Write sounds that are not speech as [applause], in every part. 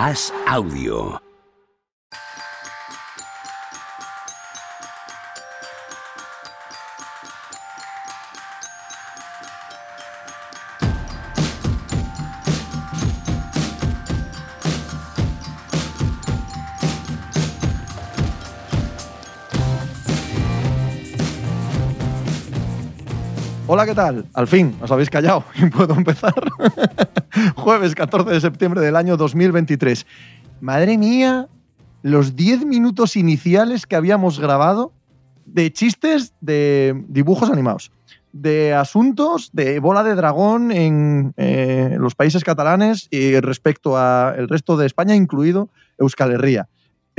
Haz audio. Hola, ¿qué tal? Al fin, os habéis callado [laughs] y puedo empezar. [laughs] Jueves 14 de septiembre del año 2023. Madre mía, los 10 minutos iniciales que habíamos grabado de chistes de dibujos animados, de asuntos de bola de dragón en eh, los países catalanes y respecto al resto de España, incluido Euskal Herria.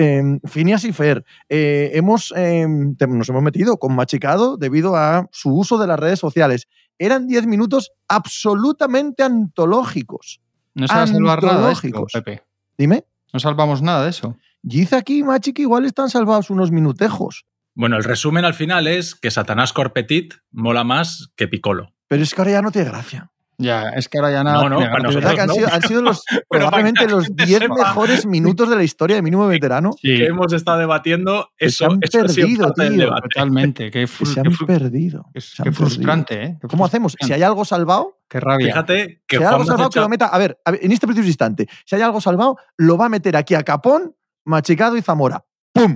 Eh, Phineas y Fer, eh, hemos, eh, te- nos hemos metido con Machicado debido a su uso de las redes sociales. Eran 10 minutos absolutamente antológicos. No se va a salvar nada de esto. Pepe. Dime, No salvamos nada de eso. dice aquí Machi que igual están salvados unos minutejos. Bueno, el resumen al final es que Satanás Corpetit mola más que Piccolo. Pero es que ahora ya no tiene gracia. Ya, es que ahora ya nada. No, no, para que han no. sido, han sido los, [laughs] probablemente que los gente 10 sepa. mejores minutos de la historia de mínimo veterano Sí, Que hemos estado debatiendo, Que se eso, han eso perdido, tío. totalmente. Qué, que fru- se qué han perdido. qué- perdido. frustrante, ¿eh? Qué ¿Cómo hacemos? Si hay algo salvado, Qué rabia. Fíjate que si hay algo salvado, que lo meta. A ver, a ver, en este preciso instante, si hay algo salvado, lo va a meter aquí a Capón, Machicado y Zamora. ¡Pum!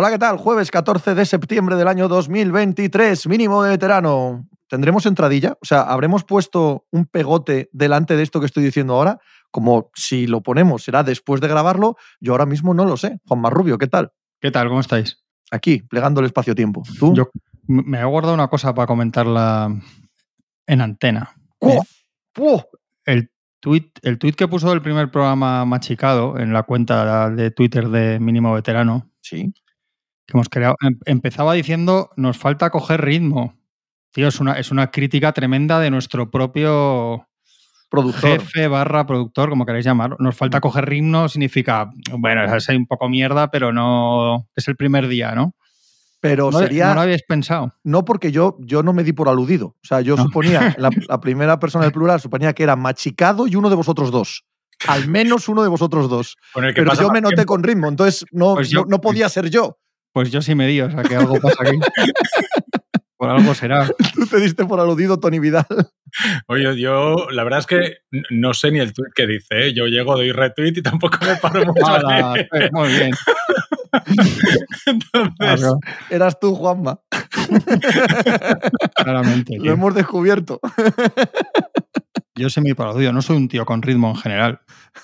Hola, ¿qué tal? Jueves 14 de septiembre del año 2023, mínimo de veterano. ¿Tendremos entradilla? O sea, ¿habremos puesto un pegote delante de esto que estoy diciendo ahora? Como si lo ponemos será después de grabarlo, yo ahora mismo no lo sé. Juan Marrubio, ¿qué tal? ¿Qué tal? ¿Cómo estáis? Aquí, plegando el espacio-tiempo. ¿Tú? Yo me he guardado una cosa para comentarla en antena. ¡Cuo! ¡Puo! El tweet, el tweet que puso el primer programa machicado en la cuenta de Twitter de Mínimo Veterano, Sí. Que hemos creado, em- empezaba diciendo, nos falta coger ritmo. Tío, es una, es una crítica tremenda de nuestro propio Productor. jefe barra productor, como queráis llamarlo. Nos falta coger ritmo, significa, bueno, es un poco mierda, pero no es el primer día, ¿no? Pero No, sería. no lo habéis pensado. No, porque yo, yo no me di por aludido. O sea, yo No. suponía, [laughs] la, la primera persona del plural suponía que era machicado y uno de vosotros dos. Al menos uno de vosotros dos. Pero yo me noté tiempo. con ritmo, entonces no, Pues yo- no podía ser yo. Pues yo sí me di, o sea que algo pasa aquí. [laughs] Por algo será. Tú te diste por aludido, Tony Vidal. Oye, yo la verdad es que no sé ni el tweet que dice. ¿eh? Yo llego, doy retweet y tampoco me paro mucho. [laughs] pues, muy bien. Entonces, Claro, Eras tú, Juanma. Claramente. Lo tío. hemos descubierto. Yo soy muy parodido, no soy un tío con ritmo en general. [laughs]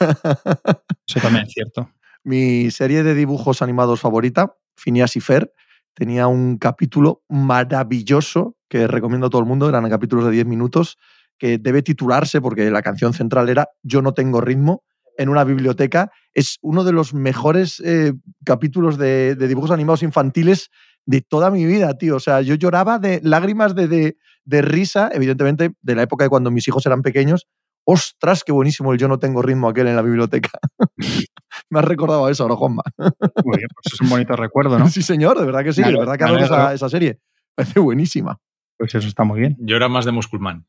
Eso también es cierto. Mi serie de dibujos animados favorita, Phineas y Fer, tenía un capítulo maravilloso que recomiendo a todo el mundo. Eran capítulos de 10 minutos que debe titularse porque la canción central era Yo no tengo ritmo en una biblioteca. Es uno de los mejores eh, capítulos de, dibujos animados infantiles de toda mi vida, tío. O sea, yo lloraba de lágrimas de, de, de risa, evidentemente, de la época de cuando mis hijos eran pequeños. Ostras, qué buenísimo el Yo no tengo ritmo aquel en la biblioteca. [laughs] Me has recordado eso ahora, Juanma. Muy bien, pues es un bonito recuerdo, ¿no? Sí, señor, de verdad que sí. De verdad que adoro esa, esa serie. Parece buenísima. Pues eso está muy bien. yo era más de Musculman.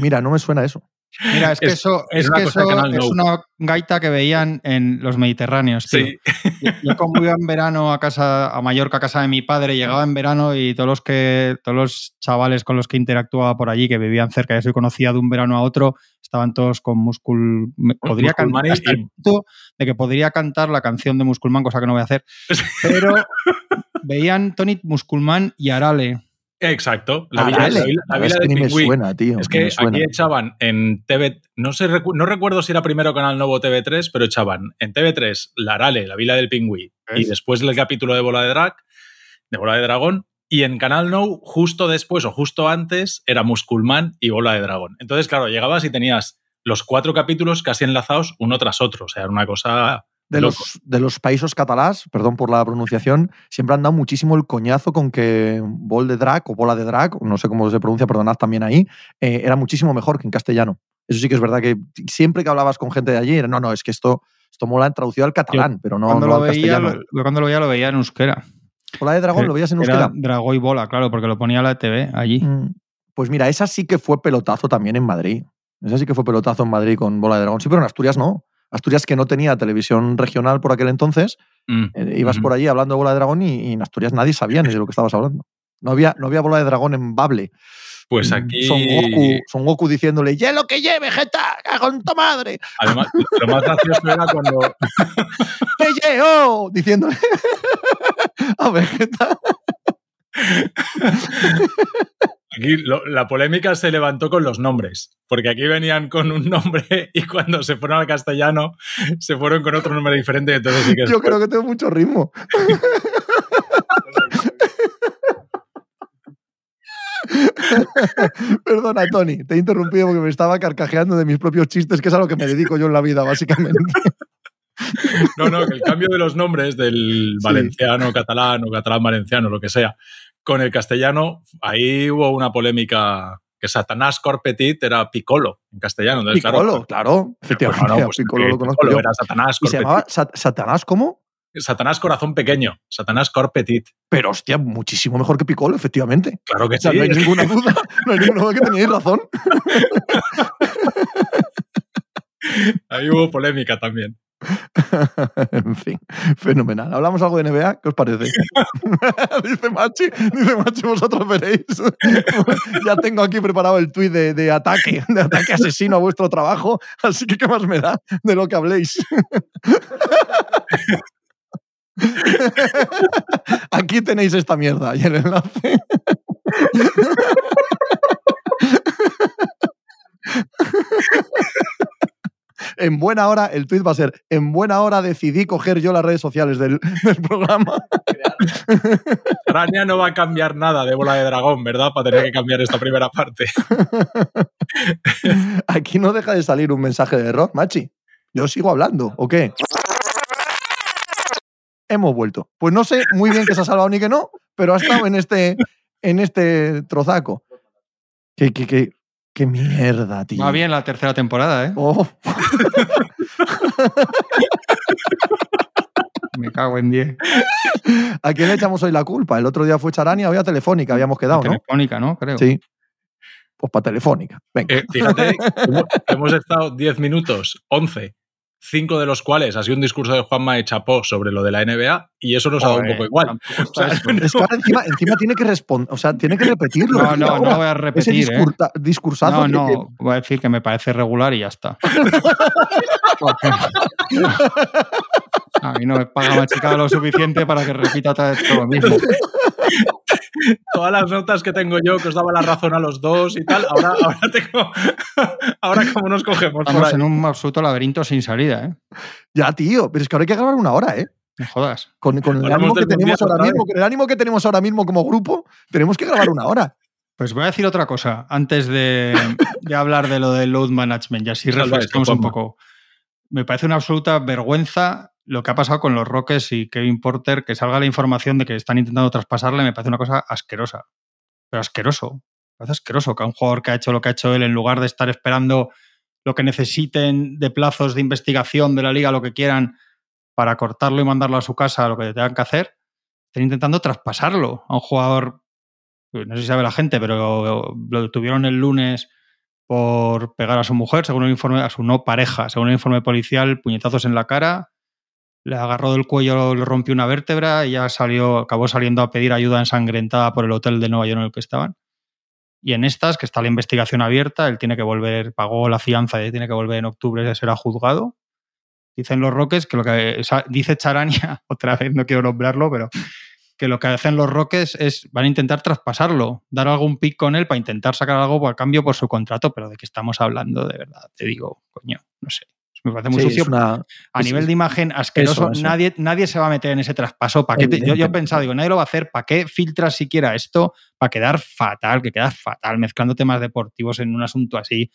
Mira, no me suena eso. Mira, es que Es- eso, es que eso es una gaita que veían en los Mediterráneos. tío. Sí, Yo, yo como iba en verano a casa, a Mallorca, a casa de mi padre, llegaba en verano y todos los que, todos los chavales con los que interactuaba por allí, que vivían cerca, ya se conocía de un verano a otro, estaban todos con Muscul. Podría cantar hasta el punto de que podría cantar la canción de Musculman, cosa que no voy a hacer. [laughs] Pero veían Tony Musculman y Arale. Exacto. La Ah, villa, dale. la villa- la es villa que del me pingüí. suena, tío. Es me que suena. aquí echaban en TV, no sé, recu- no recuerdo si era primero Canal Nuevo TV3, pero echaban en TV3 La Arale, la vila del pingüí, y después el capítulo de Bola de Drag, de Bola de Dragón, y en Canal No, justo después o justo antes, era Musculman y Bola de Dragón. Entonces, claro, llegabas y tenías los cuatro capítulos casi enlazados uno tras otro. O sea, era una cosa. De loco. los, de los países catalás, perdón por la pronunciación, siempre han dado muchísimo el coñazo con que bol de drag o bola de drag, no sé cómo se pronuncia, perdonad también ahí, eh, era muchísimo mejor que en castellano. Eso sí que es verdad que siempre que hablabas con gente de allí, era, no, no, es que esto, esto mola traducido al catalán, pero no, cuando, no lo al veía, castellano. lo- yo cuando lo veía, lo veía en euskera. Bola de dragón, ¿lo veías en Era euskera? Dragó y bola, claro, porque lo ponía la TV allí. Mm, Pues mira, esa sí que fue pelotazo también en Madrid. Ese sí que fue pelotazo en Madrid con Bola de Dragón. Sí, pero en Asturias no. Asturias que no tenía televisión regional por aquel entonces. Mm, eh, ibas por allí hablando de Bola de Dragón y, y en Asturias nadie sabía ni de lo que estabas hablando. No había, no había Bola de Dragón en Bable. Pues Mm, aquí. Son Goku, Son Goku diciéndole, ¡Ye lo que lleve, Vegeta! ¡Cago en tu madre! Además, lo más gracioso era cuando. ¡Que ye, oh! Diciéndole [laughs] a Vegeta. [laughs] Aquí lo- la polémica se levantó con los nombres, porque aquí venían con un nombre [laughs] y cuando se fueron al castellano se fueron con otro nombre diferente. Entonces sí que Yo creo que tengo mucho ritmo. [laughs] Perdona, Tony, te he interrumpido porque me estaba carcajeando de mis propios chistes, que es a lo que me dedico yo en la vida, básicamente. No, no, que el cambio de los nombres del Sí. valenciano, catalán o catalán valenciano, lo que sea, con el castellano, ahí hubo una polémica que Satanás Corpetit era Piccolo en castellano. Entonces, claro, Piccolo, claro, efectivamente. Bueno, pues Piccolo lo conozco Piccolo yo. era Satanás Y se llamaba Sat- Satanás, ¿cómo? Satanás Corazón Pequeño, Satanás Corpetit. Pero hostia, muchísimo mejor que Piccolo, efectivamente. Claro que O sea, sí. no hay ninguna duda, no hay ninguna duda que teníais razón. [laughs] Ahí hubo polémica también. [laughs] en fin, fenomenal. ¿Hablamos algo de NBA? ¿Qué os parece? [laughs] dice Machi, dice Machi, vosotros veréis. [laughs] ya tengo aquí preparado el tuit de, de ataque, de ataque asesino a vuestro trabajo, así que qué más me da de lo que habléis. aquí tenéis esta mierda y el enlace. En buena hora, el tweet va a ser, en buena hora decidí coger yo las redes sociales del, [laughs] del programa. Arania no va a cambiar nada de bola de dragón, ¿verdad? Para tener que cambiar esta primera parte. [laughs] Aquí no deja de salir un mensaje de error, Machi. Yo sigo hablando, ¿o qué? Hemos vuelto. Pues no sé muy bien que se ha salvado ni que no, pero ha estado en este, en este trozaco. ¿Qué, qué, qué, qué mierda, tío? Va bien la tercera temporada, ¿eh? Oh, [laughs] Me cago en 10. ¿A quién le echamos hoy la culpa? El otro día fue Charania, hoy a Telefónica habíamos quedado, ¿no? Telefónica, ¿no? Creo. Sí. Pues para Telefónica. Venga. Eh, fíjate, [laughs] hemos- estado 10 minutos, 11, 5 de los cuales ha sido un discurso de Juanma de Chapó sobre lo de la NBA y eso nos ha dado un poco igual. O sea. [laughs] Es que ahora encima, encima tiene que responder, o sea, tiene que repetirlo. No, no, ahora. no voy a Ese repetir, ¿eh? discurta- discursazo No, que- no, voy a decir que me parece regular y ya está. [laughs] [laughs] A mí no me paga machicada lo suficiente para que repita otra vez todo lo mismo. [laughs] todas las notas que tengo yo que os daba la razón a los dos y tal, ahora, ahora tengo. [laughs] ahora, ¿cómo nos cogemos por Estamos ahí? en un absoluto laberinto sin salida, ¿eh? Ya, tío, pero es que ahora hay que grabar una hora, ¿eh? No jodas. Con, con el ánimo que tenemos ahora mismo, con el ánimo que tenemos ahora mismo como grupo, tenemos que grabar una hora. Pues voy a decir otra cosa antes de, de hablar de lo del load management y así esto, un poco. Me parece una absoluta vergüenza lo que ha pasado con los Rockets y Kevin Porter, que salga la información de que están intentando traspasarle, me parece una cosa asquerosa. Pero asqueroso. Me parece asqueroso que a un jugador que ha hecho lo que ha hecho él, en lugar de estar esperando lo que necesiten de plazos de investigación de la liga, lo que quieran, para cortarlo y mandarlo a su casa, lo que tengan que hacer, estén intentando traspasarlo a un jugador pues, no sé si sabe la gente, pero lo detuvieron el lunes por pegar a su mujer, según el informe, a su no pareja, según el informe policial, puñetazos en la cara, le agarró del cuello, le rompió una vértebra y ya salió, acabó saliendo a pedir ayuda ensangrentada por el hotel de Nueva York en el que estaban. Y en estas, que está la investigación abierta, él tiene que volver, pagó la fianza y tiene que volver en octubre, será juzgado. Dicen los Roques que lo que dice Charania, [laughs] otra vez no quiero nombrarlo, pero que lo que hacen los Rockets es van a intentar traspasarlo, dar algún pick con él para intentar sacar algo a cambio por su contrato, pero de qué estamos hablando de verdad, te digo, coño, no sé. Me parece muy Sí, sucio. una- a nivel es- de imagen asqueroso, eso, eso. Nadie, nadie se va a meter en ese traspaso. ¿Para qué te- yo, yo he pensado, digo, nadie lo va a hacer. ¿Para qué filtras siquiera esto? Para quedar fatal, que queda fatal, mezclando temas deportivos en un asunto así,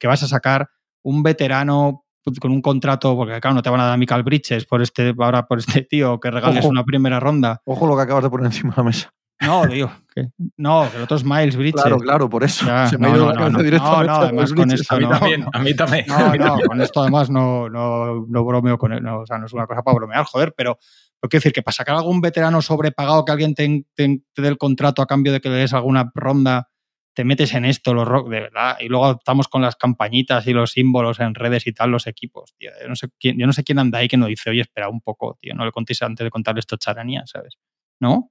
que vas a sacar un veterano con un contrato, porque claro, no te van a dar Michael Bridges por este, ahora por este tío que regales Ojo. una primera ronda. Ojo lo que acabas de poner encima de la mesa. No, digo, que, no, que el otro es Miles Bridges. Claro, claro, por eso. Ya, Se me no, ha ido no, la no, cabeza no. directamente No, no, a además los con esto A mí no, también, no. a mí también. No, no, con esto además no, no, no bromeo con él, no, o sea, no es una cosa para bromear, joder, pero pero quiero decir que para sacar algún veterano sobrepagado que alguien te, te- te dé el contrato a cambio de que le des alguna ronda te metes en esto, los rock, de verdad, y luego estamos con las campañitas y los símbolos en redes y tal, los equipos, tío. Yo no sé quién, yo no sé quién anda ahí que no dice, oye, espera un poco, tío, no le contéis antes de contarle esto charanía, ¿sabes? ¿No?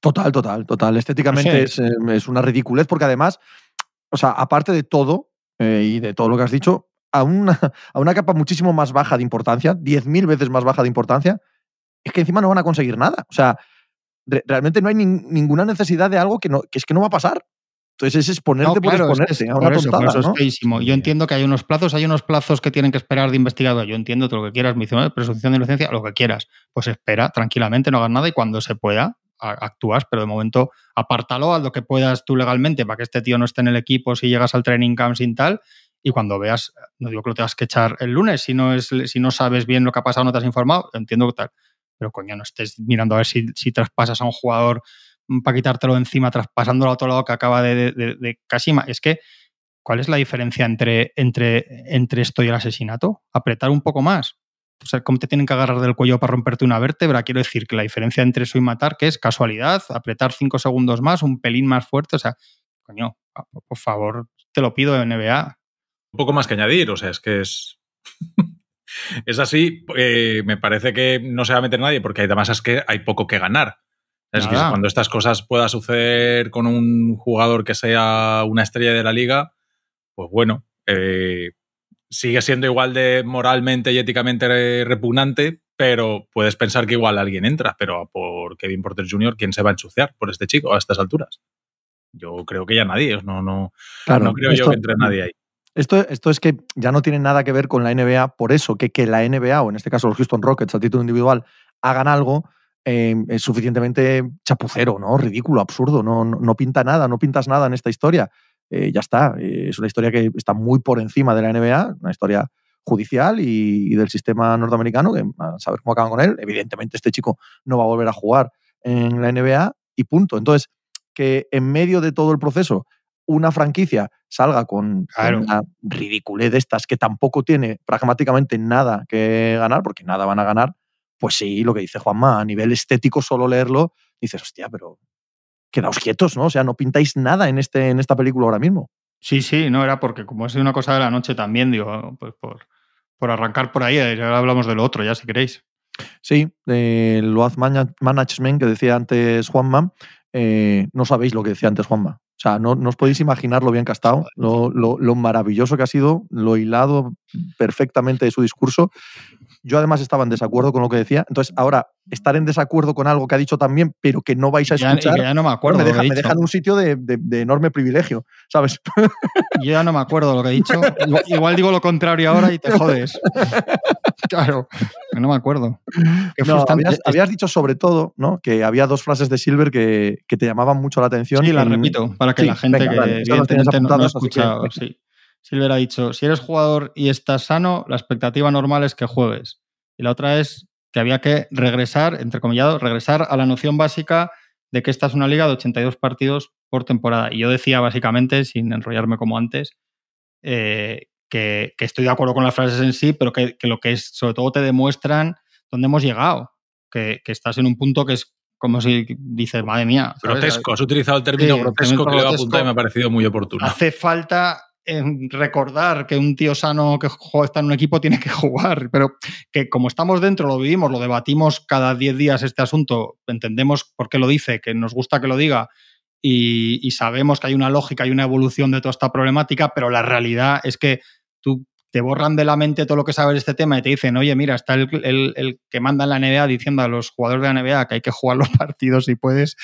Total, total, total. Estéticamente es, eh, es, una ridiculez porque además, o sea, aparte de todo eh, y de todo lo que has dicho, a una, a una capa muchísimo más baja de importancia, 10.000 veces más baja de importancia, es que encima no van a conseguir nada. O sea, re realmente no hay ni, ninguna necesidad de algo que, no, que es que no va a pasar. Entonces es exponerte no, claro, por exponerte es, a una eso, tontada, eso ¿no? es Yo entiendo que hay unos plazos, hay unos plazos que tienen que esperar de investigado. Yo entiendo todo lo que quieras, me dice, presunción de inocencia, lo que quieras. Pues espera tranquilamente, no hagas nada y cuando se pueda, actúas, pero de momento apártalo a lo que puedas tú legalmente para que este tío no esté en el equipo si llegas al training camp sin tal. Y cuando veas, no digo que lo tengas que echar el lunes, si no, es, si no sabes bien lo que ha pasado, no te has informado, entiendo que tal. Pero coño, no estés mirando a ver si, si traspasas a un jugador para quitártelo encima, traspasándolo a otro lado que acaba de, de. Es que, ¿cuál es la diferencia entre, entre, entre esto y el asesinato? Apretar un poco más. O sea, ¿cómo te tienen que agarrar del cuello para romperte una vértebra? Quiero decir que la diferencia entre eso y matar, que es casualidad, apretar cinco segundos más, un pelín más fuerte. O sea, coño, por favor, te lo pido, NBA. Un poco más que añadir, o sea, es que es. [laughs] es así, eh, me parece que no se va a meter nadie, porque además es que hay poco que ganar. Es que cuando estas cosas pueda suceder con un jugador que sea una estrella de la liga, pues bueno, eh, sigue siendo igual de moralmente y éticamente repugnante, pero puedes pensar que igual alguien entra, pero por Kevin Porter Jr., ¿quién se va a ensuciar por este chico a estas alturas? Yo creo que ya nadie, no, no, claro, no creo esto, yo que entre nadie ahí. Esto, esto, es que ya no tiene nada que ver con la NBA, por eso que, que la NBA, o en este caso los Houston Rockets a título individual, hagan algo, eh, es suficientemente chapucero, ¿no? Ridículo, absurdo, no, no, no, pinta nada, no pintas nada en esta historia. Eh, ya está, eh, es una historia que está muy por encima de la NBA, una historia judicial y, y, del sistema norteamericano, que a saber cómo acaban con él. Evidentemente este chico no va a volver a jugar en la NBA y punto. Entonces, que en medio de todo el proceso una franquicia salga con, claro. con una ridiculez de estas que tampoco tiene pragmáticamente nada que ganar, porque nada van a ganar, pues sí, lo que dice Juanma, a nivel estético solo leerlo, dices, hostia, pero quedaos quietos, ¿no? O sea, no pintáis nada en, este, en esta película ahora mismo. Sí, sí, no era porque como es una cosa de la noche también, digo, pues por, por arrancar por ahí, ya hablamos de lo otro, ya si queréis. Sí, eh, el Loaz Management que decía antes Juanma, eh, no sabéis lo que decía antes Juanma. O sea, no, no os podéis [laughs] imaginar lo bien que ha estado, lo, lo, lo, maravilloso que ha sido, lo hilado perfectamente de su discurso. Yo además estaba en desacuerdo con lo que decía. Entonces, ahora, estar en desacuerdo con algo que ha dicho también, pero que no vais a escuchar, ya, ya no me, acuerdo me, deja, me deja en un sitio de, de, de, enorme privilegio, ¿sabes? [laughs] Yo ya no me acuerdo lo que he dicho. Igual, igual digo lo contrario ahora y te [laughs] jodes. Claro, no me acuerdo. No, habías, habías, dicho sobre todo ¿no? que había dos frases de Silver que, que te llamaban mucho la atención. Sí, las en... repito, para que sí, la gente venga, que evidentemente no, no ha escuchado. Que... Sí. Silver ha dicho, si eres jugador y estás sano, la expectativa normal es que juegues. Y la otra es que había que regresar, entrecomillado, regresar a la noción básica de que esta es una liga de 82 partidos por temporada. Y yo decía básicamente, sin enrollarme como antes, eh, que, que, estoy de acuerdo con las frases en sí, pero que, que, lo que es, sobre todo te demuestran dónde hemos llegado. Que, que estás en un punto que es como si dices, madre mía. ¿sabes? Grotesco, has utilizado el término sí, grotesco que le va a apuntar y me ha parecido muy oportuno. Hace falta recordar que un tío sano que está en un equipo tiene que jugar, pero que como estamos dentro, lo vivimos, lo debatimos cada 10 días este asunto, entendemos por qué lo dice, que nos gusta que lo diga y, sabemos que hay una lógica y una evolución de toda esta problemática, pero la realidad es que tú te borran de la mente todo lo que sabes de este tema y te dicen, oye, mira, está el, el que manda en la NBA diciendo a los jugadores de la NBA que hay que jugar los [laughs] partidos si puedes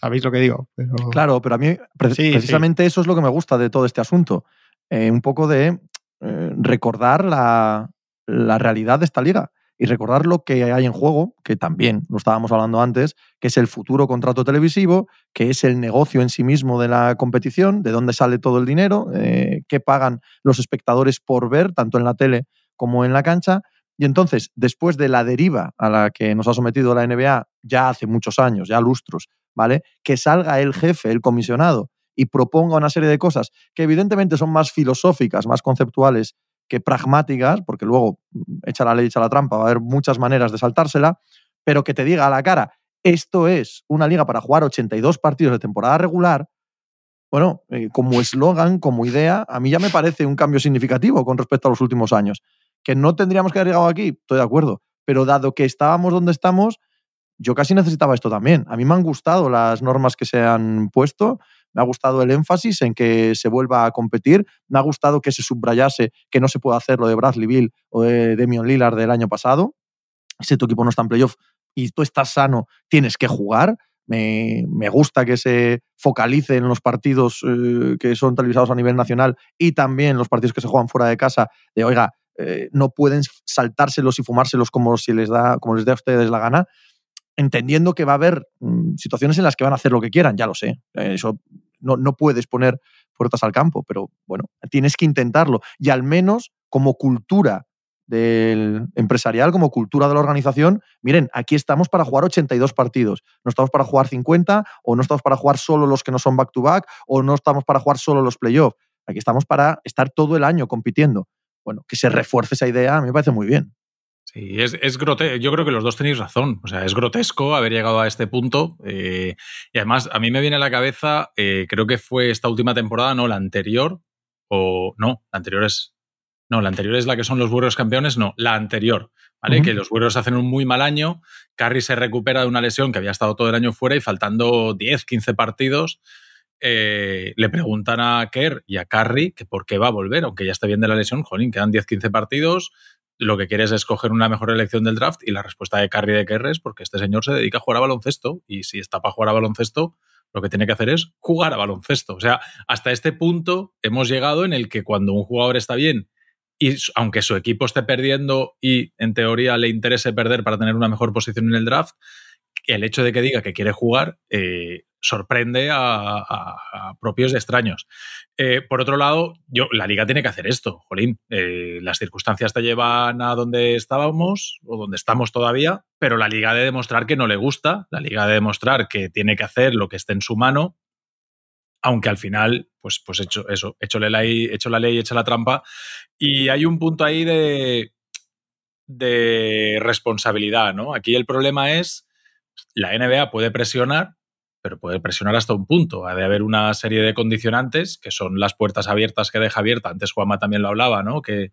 ¿Sabéis lo que digo? Pero... Claro, pero a mí pre sí, precisamente sí. eso es lo que me gusta de todo este asunto. Eh, un poco de eh, recordar la, la, realidad de esta liga y recordar lo que hay en juego, que también lo estábamos hablando antes, que es el futuro contrato televisivo, que es el negocio en sí mismo de la competición, de dónde sale todo el dinero, eh, qué pagan los espectadores por ver, tanto en la tele como en la cancha. Y entonces, después de la deriva a la que nos ha sometido la NBA ya hace muchos años, ya lustros, ¿vale? Que salga el jefe, el comisionado, y proponga una serie de cosas que evidentemente son más filosóficas, más conceptuales que pragmáticas, porque luego mm, echa la ley, echa la trampa, va a haber muchas maneras de saltársela, pero que te diga a la cara, esto es una liga para jugar 82 partidos de temporada regular, bueno, eh, como eslogan, como idea, a mí ya me parece un cambio significativo con respecto a los últimos años. Que no tendríamos que haber llegado aquí, estoy de acuerdo, pero dado que estábamos donde estamos, yo casi necesitaba esto también. A mí me han gustado las normas que se han puesto, me ha gustado el énfasis en que se vuelva a competir, me ha gustado que se subrayase que no se puede hacer lo de Bradley Bill o de Demion Lillard del año pasado. Si tu equipo no está en playoff y tú estás sano, tienes que jugar. Me, gusta que se focalice en los partidos eh, que son televisados a nivel nacional y también los partidos que se juegan fuera de casa, de oiga, eh, no pueden saltárselos y fumárselos como, si les da, como les dé a ustedes la gana entendiendo que va a haber mm, situaciones en las que van a hacer lo que quieran, ya lo sé. Eso no, no puedes poner puertas al campo, pero bueno, tienes que intentarlo. Y al menos como cultura del empresarial, como cultura de la organización, miren, aquí estamos para jugar 82 partidos, no estamos para jugar 50 o no estamos para jugar solo los que no son back-to-back o no estamos para jugar solo los playoffs, aquí estamos para estar todo el año compitiendo. Bueno, que se refuerce esa idea a mí me parece muy bien. Sí, es, es grotesco. Yo creo que los dos tenéis razón. O sea, es grotesco haber llegado a este punto. Eh, y además, a mí me viene a la cabeza, eh, creo que fue esta última temporada, no, la anterior. O no, la anterior es. No, la anterior es la que son los burros campeones, no, la anterior. ¿Vale? Que los burros hacen un muy mal año. Carry se recupera de una lesión que había estado todo el año fuera y faltando 10, 15 partidos. Eh, le preguntan a Kerr y a Carry que por qué va a volver, aunque ya está bien de la lesión. Jolín, quedan 10-15 partidos, lo que quieres es escoger una mejor elección del draft y la respuesta de Carrie de Kerr es porque este señor se dedica a jugar a baloncesto y si está para jugar a baloncesto, lo que tiene que hacer es jugar a baloncesto. O sea, hasta este punto hemos llegado en el que cuando un jugador está bien y aunque su equipo esté perdiendo y en teoría le interese perder para tener una mejor posición en el draft, el hecho de que diga que quiere jugar eh, sorprende a, propios de extraños. Eh, por otro lado, yo, la liga tiene que hacer esto, Jolín. Eh, las circunstancias te llevan a donde estábamos o donde estamos todavía, pero la liga de demostrar que no le gusta, la liga de demostrar que tiene que hacer lo que esté en su mano, aunque al final, pues, pues hecho eso, hecho la ley, hecho la ley, la trampa. Y hay un punto ahí de, de responsabilidad, ¿no? Aquí el problema es la NBA puede presionar, pero puede presionar hasta un punto. Ha de haber una serie de condicionantes, que son las puertas abiertas que deja abierta. Antes Juanma también lo hablaba, ¿no? Que,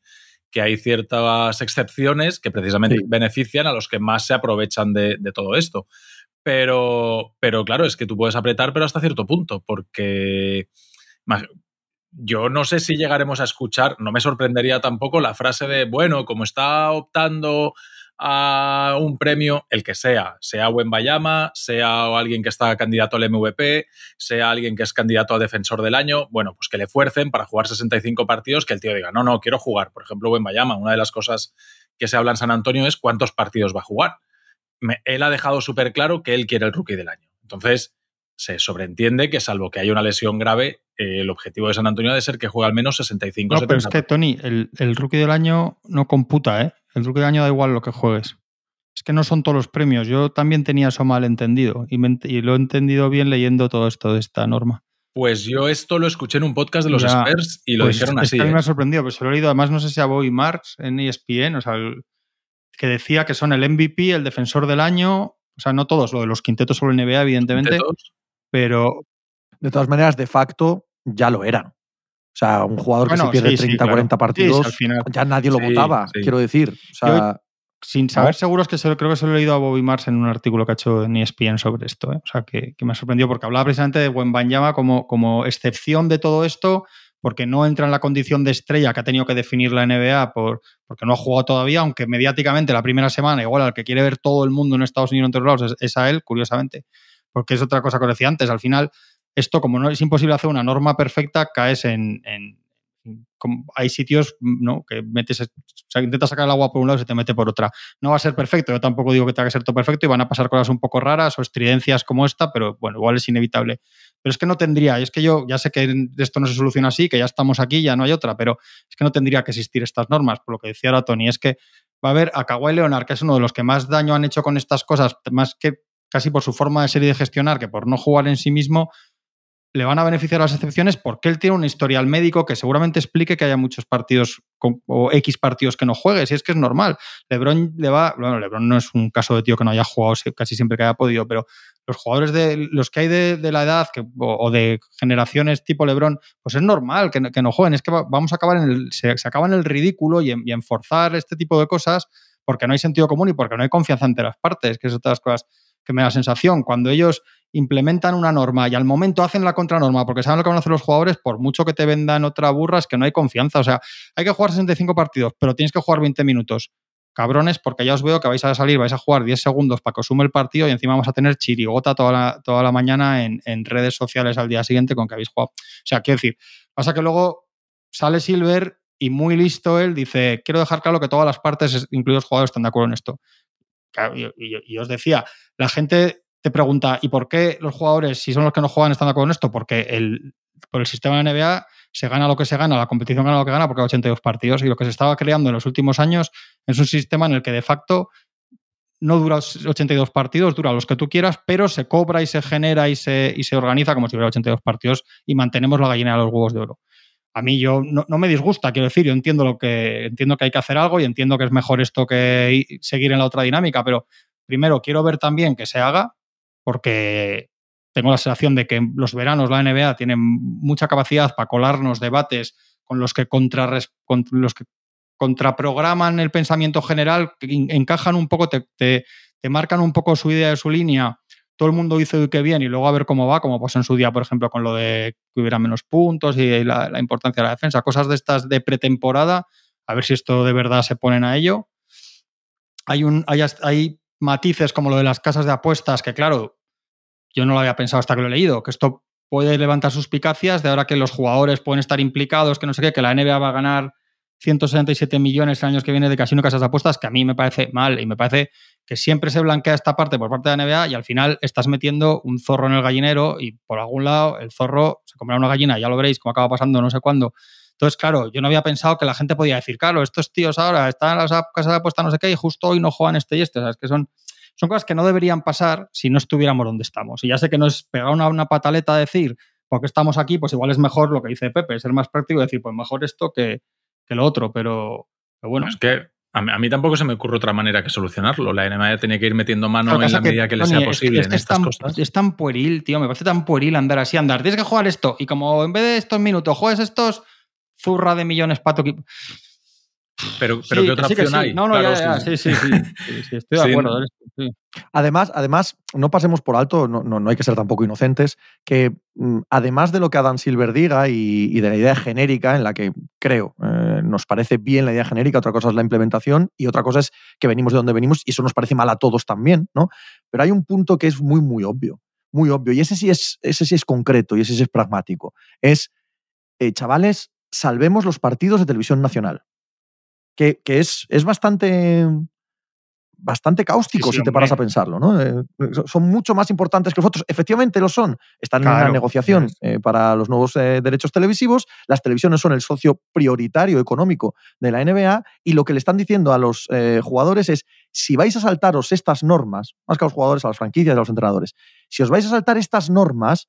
hay ciertas excepciones que precisamente benefician a los que más se aprovechan de, todo esto. Pero, pero claro, es que tú puedes apretar, pero hasta cierto punto, porque yo no sé si llegaremos a escuchar, no me sorprendería tampoco la frase de, bueno, como está optando a un premio, el que sea, sea Bayama, sea alguien que está candidato al MVP, sea alguien que es candidato a defensor del año, bueno, pues que le fuercen para jugar 65 partidos, que el tío diga, no, no, quiero jugar. Por ejemplo, Bayama, una de las cosas que se habla en San Antonio es cuántos partidos va a jugar. él ha dejado súper claro que él quiere el rookie del año. Entonces, se sobreentiende que salvo que haya una lesión grave, eh, el objetivo de San Antonio ha de ser que juegue al menos 65 No, pero es que, Tony, el, el, rookie del año no computa, ¿eh? El rookie del año da igual lo que juegues. Es que no son todos los premios. Yo también tenía eso mal entendido y, lo he entendido bien leyendo todo esto de esta norma. Pues yo esto lo escuché en un podcast de los experts y lo pues dijeron así. a mí me ha ¿eh? sorprendido, pero se lo he leído además, no sé si a Bobby Marks en ESPN, o sea, que decía que son el MVP, el defensor del año, o sea, no todos, lo de los quintetos sobre NBA, evidentemente, pero... De todas maneras, de facto, ya lo eran. O sea, un jugador que se pierde 30, 40 partidos, final. ya nadie lo votaba, quiero decir. O sea, sin saber seguro es que creo que se lo he leído a Bobby Mars en un artículo que ha hecho en ESPN sobre esto. ¿eh? O sea, que, me ha sorprendido porque hablaba precisamente de Banyama como, como excepción de todo esto, porque no entra en la condición de estrella que ha tenido que definir la NBA por, porque no ha jugado todavía, aunque mediáticamente la primera semana, igual al que quiere ver todo el mundo en Estados Unidos en todos lados es, a él, curiosamente. Porque es otra cosa que decía antes. Al final, esto, como no es imposible hacer una norma perfecta, caes en, hay sitios ¿no? que metes, o intentas sacar el agua por un lado y se te mete por otra. No va a ser perfecto, yo tampoco digo que tenga que ser todo perfecto y van a pasar cosas un poco raras o estridencias como esta, pero bueno, igual es inevitable. Pero es que no tendría, y es que yo ya sé que esto no se soluciona así, que ya estamos aquí, ya no hay otra, pero es que no tendría que existir estas normas, por lo que decía ahora Tony, es que va a haber a Kawhi Leonard, que es uno de los que más daño han hecho con estas cosas, más que casi por su forma de ser y de gestionar que por no jugar en sí mismo, le van a beneficiar las excepciones porque él tiene un historial médico que seguramente explique que haya muchos partidos o X partidos que no juegue, si es que es normal. Lebron le va, bueno, Lebron no es un caso de tío que no haya jugado casi siempre que haya podido, pero los jugadores de los que hay de, la edad o, de generaciones tipo Lebron, pues es normal que, no jueguen. Es que vamos a acabar en el, se, acaba en el ridículo y en, forzar este tipo de cosas porque no hay sentido común y porque no hay confianza entre las partes, que es otras cosas que me da la sensación. Cuando ellos implementan una norma y al momento hacen la contranorma porque saben lo que van a hacer los jugadores, por mucho que te vendan otra burra, es que no hay confianza. O sea, hay que jugar 65 partidos, pero tienes que jugar 20 minutos. Cabrones, porque ya os veo que vais a salir, vais a jugar 10 segundos para que os sume el partido y encima vamos a tener chirigota toda la, toda la mañana en, redes sociales al día siguiente con que habéis jugado. O sea, quiero decir, pasa que luego sale Silver y muy listo él dice, quiero dejar claro que todas las partes, incluidos jugadores, están de acuerdo en esto. Y, os decía, la gente te pregunta, ¿y por qué los jugadores, si son los que no juegan, están de acuerdo en esto? Porque el, por el sistema de NBA se gana lo que se gana, la competición gana lo que gana porque hay 82 partidos y lo que se estaba creando en los últimos años es un sistema en el que de facto no dura 82 partidos, dura los que tú quieras, pero se cobra y se genera y se, y se organiza como si hubiera 82 partidos y mantenemos la gallina de los huevos de oro. A mí yo no, no, me disgusta, quiero decir, yo entiendo lo que entiendo que hay que hacer algo y entiendo que es mejor esto que seguir en la otra dinámica, pero primero quiero ver también que se haga, porque tengo la sensación de que los veranos la NBA tiene mucha capacidad para colarnos debates con los que, contra, los que contraprograman el pensamiento general, encajan un poco, te, te, marcan un poco su idea de su línea. Todo el mundo dice que bien y luego a ver cómo va, como pues en su día, por ejemplo, con lo de que hubiera menos puntos y la, la importancia de la defensa, cosas de estas de pretemporada, a ver si esto de verdad se ponen a ello. Hay, un, hay, hay matices como lo de las casas de apuestas, que claro, yo no lo había pensado hasta que lo he leído, que esto puede levantar suspicacias de ahora que los jugadores pueden estar implicados, que no sé qué, que la NBA va a ganar 167 millones en años que viene de casino casas de apuestas, que a mí me parece mal y me parece que siempre se blanquea esta parte por parte de la NBA y al final estás metiendo un zorro en el gallinero y por algún lado el zorro se comerá una gallina, ya lo veréis cómo acaba pasando no sé cuándo. Entonces, claro, yo no había pensado que la gente podía decir, claro, estos tíos ahora están en las casas de apuestas no sé qué y justo hoy no juegan este y este, ¿sabes? Que son son cosas que no deberían pasar si no estuviéramos donde estamos. Y ya sé que no es pegar una, una pataleta a decir, porque estamos aquí, pues igual es mejor lo que dice Pepe, ser más práctico y decir, pues mejor esto que, que lo otro, pero, bueno. Es que a mí, tampoco se me ocurre otra manera que solucionarlo. La NBA tiene que ir metiendo mano en la medida que, le sea posible en estas cosas. Es tan pueril, tío, me parece tan pueril andar así, andar. Tienes que jugar esto y como en vez de estos minutos juegues estos, zurra de millones pato. Pero, pero ¿qué otra opción hay? No, no, ya, sí, sí, sí, [laughs] estoy de acuerdo. Además, además, no pasemos por alto, no, no, hay que ser tampoco inocentes, que mm, además de lo que Adam Silver diga y, de la idea genérica en la que creo, eh, nos parece bien la idea genérica, otra cosa es la implementación y otra cosa es que venimos de donde venimos y eso nos parece mal a todos también, ¿no? Pero hay un punto que es muy, muy obvio, muy obvio, y ese sí es, ese sí es concreto y ese sí es pragmático. Es, eh, chavales, salvemos los partidos de televisión nacional que, es, es bastante, bastante cáustico si te paras a pensarlo. ¿no? Eh, son mucho más importantes que los otros. Efectivamente lo son. Están en una negociación eh, para los nuevos eh, derechos televisivos. Las televisiones son el socio prioritario económico de la NBA y lo que le están diciendo a los jugadores es, si vais a saltaros estas normas, más que a los jugadores, a las franquicias, a los entrenadores, si os vais a saltar estas normas,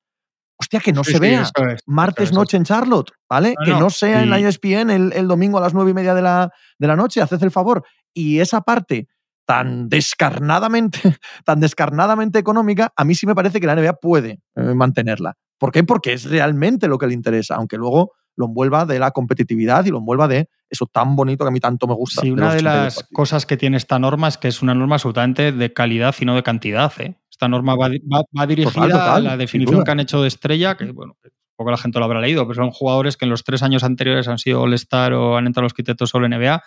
hostia, que no se vea martes noche en Charlotte, ¿vale? que no, sea en la ESPN el, domingo a las nueve y media de la, de la noche, haced el favor. Y esa parte tan descarnadamente, [laughs] tan descarnadamente económica, a mí sí me parece que la NBA puede eh, mantenerla. ¿Por qué? Porque es realmente lo que le interesa, aunque luego lo envuelva de la competitividad y lo envuelva de eso tan bonito que a mí tanto me gusta. Sí, una de, las cosas que tiene esta norma es que es una norma absolutamente de calidad y no de cantidad. ¿eh? Esta norma va, dirigida a la definición que han hecho de estrella, que bueno, poco la gente lo habrá leído, pero son jugadores que en los tres años anteriores han sido All-Star o han entrado los quitetos solo NBA,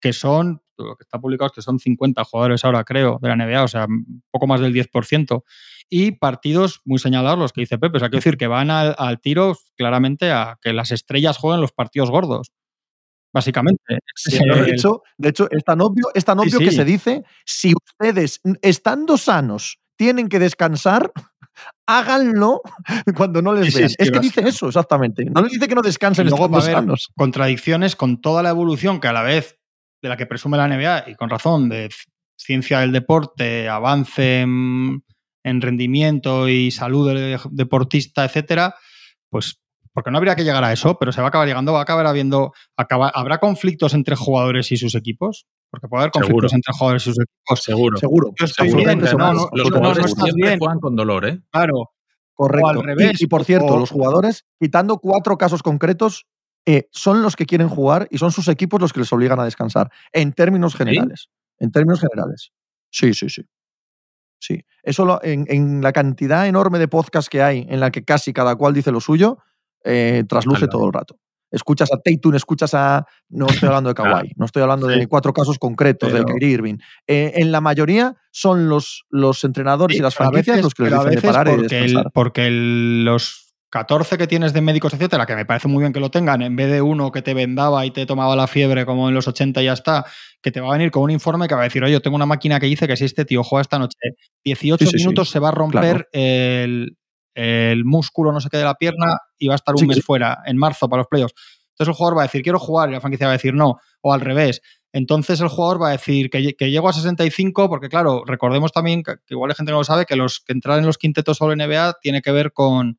que son, lo que está publicado es que son 50 jugadores ahora, creo, de la NBA, o sea, poco más del 10%. Y partidos muy señalados, los que dice Pepe. O sea, quiero decir que van al, al tiro claramente a que las estrellas jueguen los partidos gordos básicamente. de, [laughs] hecho, de hecho, es tan obvio, es tan obvio que se dice, si ustedes, estando sanos, tienen que descansar, [laughs] háganlo [laughs] cuando no les vean. es que dice eso, exactamente. No les dice que no descansen luego estando sanos. Contradicciones con toda la evolución que a la vez de la que presume la NBA y con razón de ciencia del deporte, avance en, rendimiento y salud del deportista, etcétera, pues porque no habría que llegar a eso, pero se va a acabar llegando, va a acabar habiendo, habrá conflictos entre jugadores y sus equipos, porque puede haber conflictos entre jugadores y sus equipos. Seguro. Seguro. Yo estoy bien, los no, jugadores siempre juegan con dolor, ¿eh? Claro. Correcto. al revés, y, y por cierto, o- los jugadores, quitando cuatro casos concretos, eh, son los que quieren jugar y son sus equipos los que les obligan a descansar, en términos generales. En términos generales. Sí, sí, sí. Sí. Eso lo- en, en la cantidad enorme de podcasts que hay, en la que casi cada cual dice lo suyo, eh, trasluce todo el rato. Escuchas a Tatum, escuchas a. No estoy hablando de [laughs] Kawhi, no estoy hablando Sí. de cuatro casos concretos Pero- de Kyrie Irving. Eh, en la mayoría son los, los entrenadores Sí, y las franquicias veces- los que les dicen de parar y porque, el- porque el- los 14 que tienes de médicos, etcétera, que me parece muy bien que lo tengan, en vez de uno que te vendaba y te tomaba la fiebre como en los 80 y ya está, que te va a venir con un informe que va a decir, oye, yo tengo una máquina que dice que si este tío juega esta noche 18 Sí, sí, sí. minutos se va a romper el, el músculo no sé qué de la pierna y va a estar un Sí, mes sí. fuera, en marzo para los playoffs. Entonces el jugador va a decir, quiero jugar, y la franquicia va a decir no, o al revés. Entonces el jugador va a decir que, lle- que llego a 65, porque claro, recordemos también, que, que igual hay gente que no lo sabe, que los que entrar en los quintetos All NBA tiene que ver con,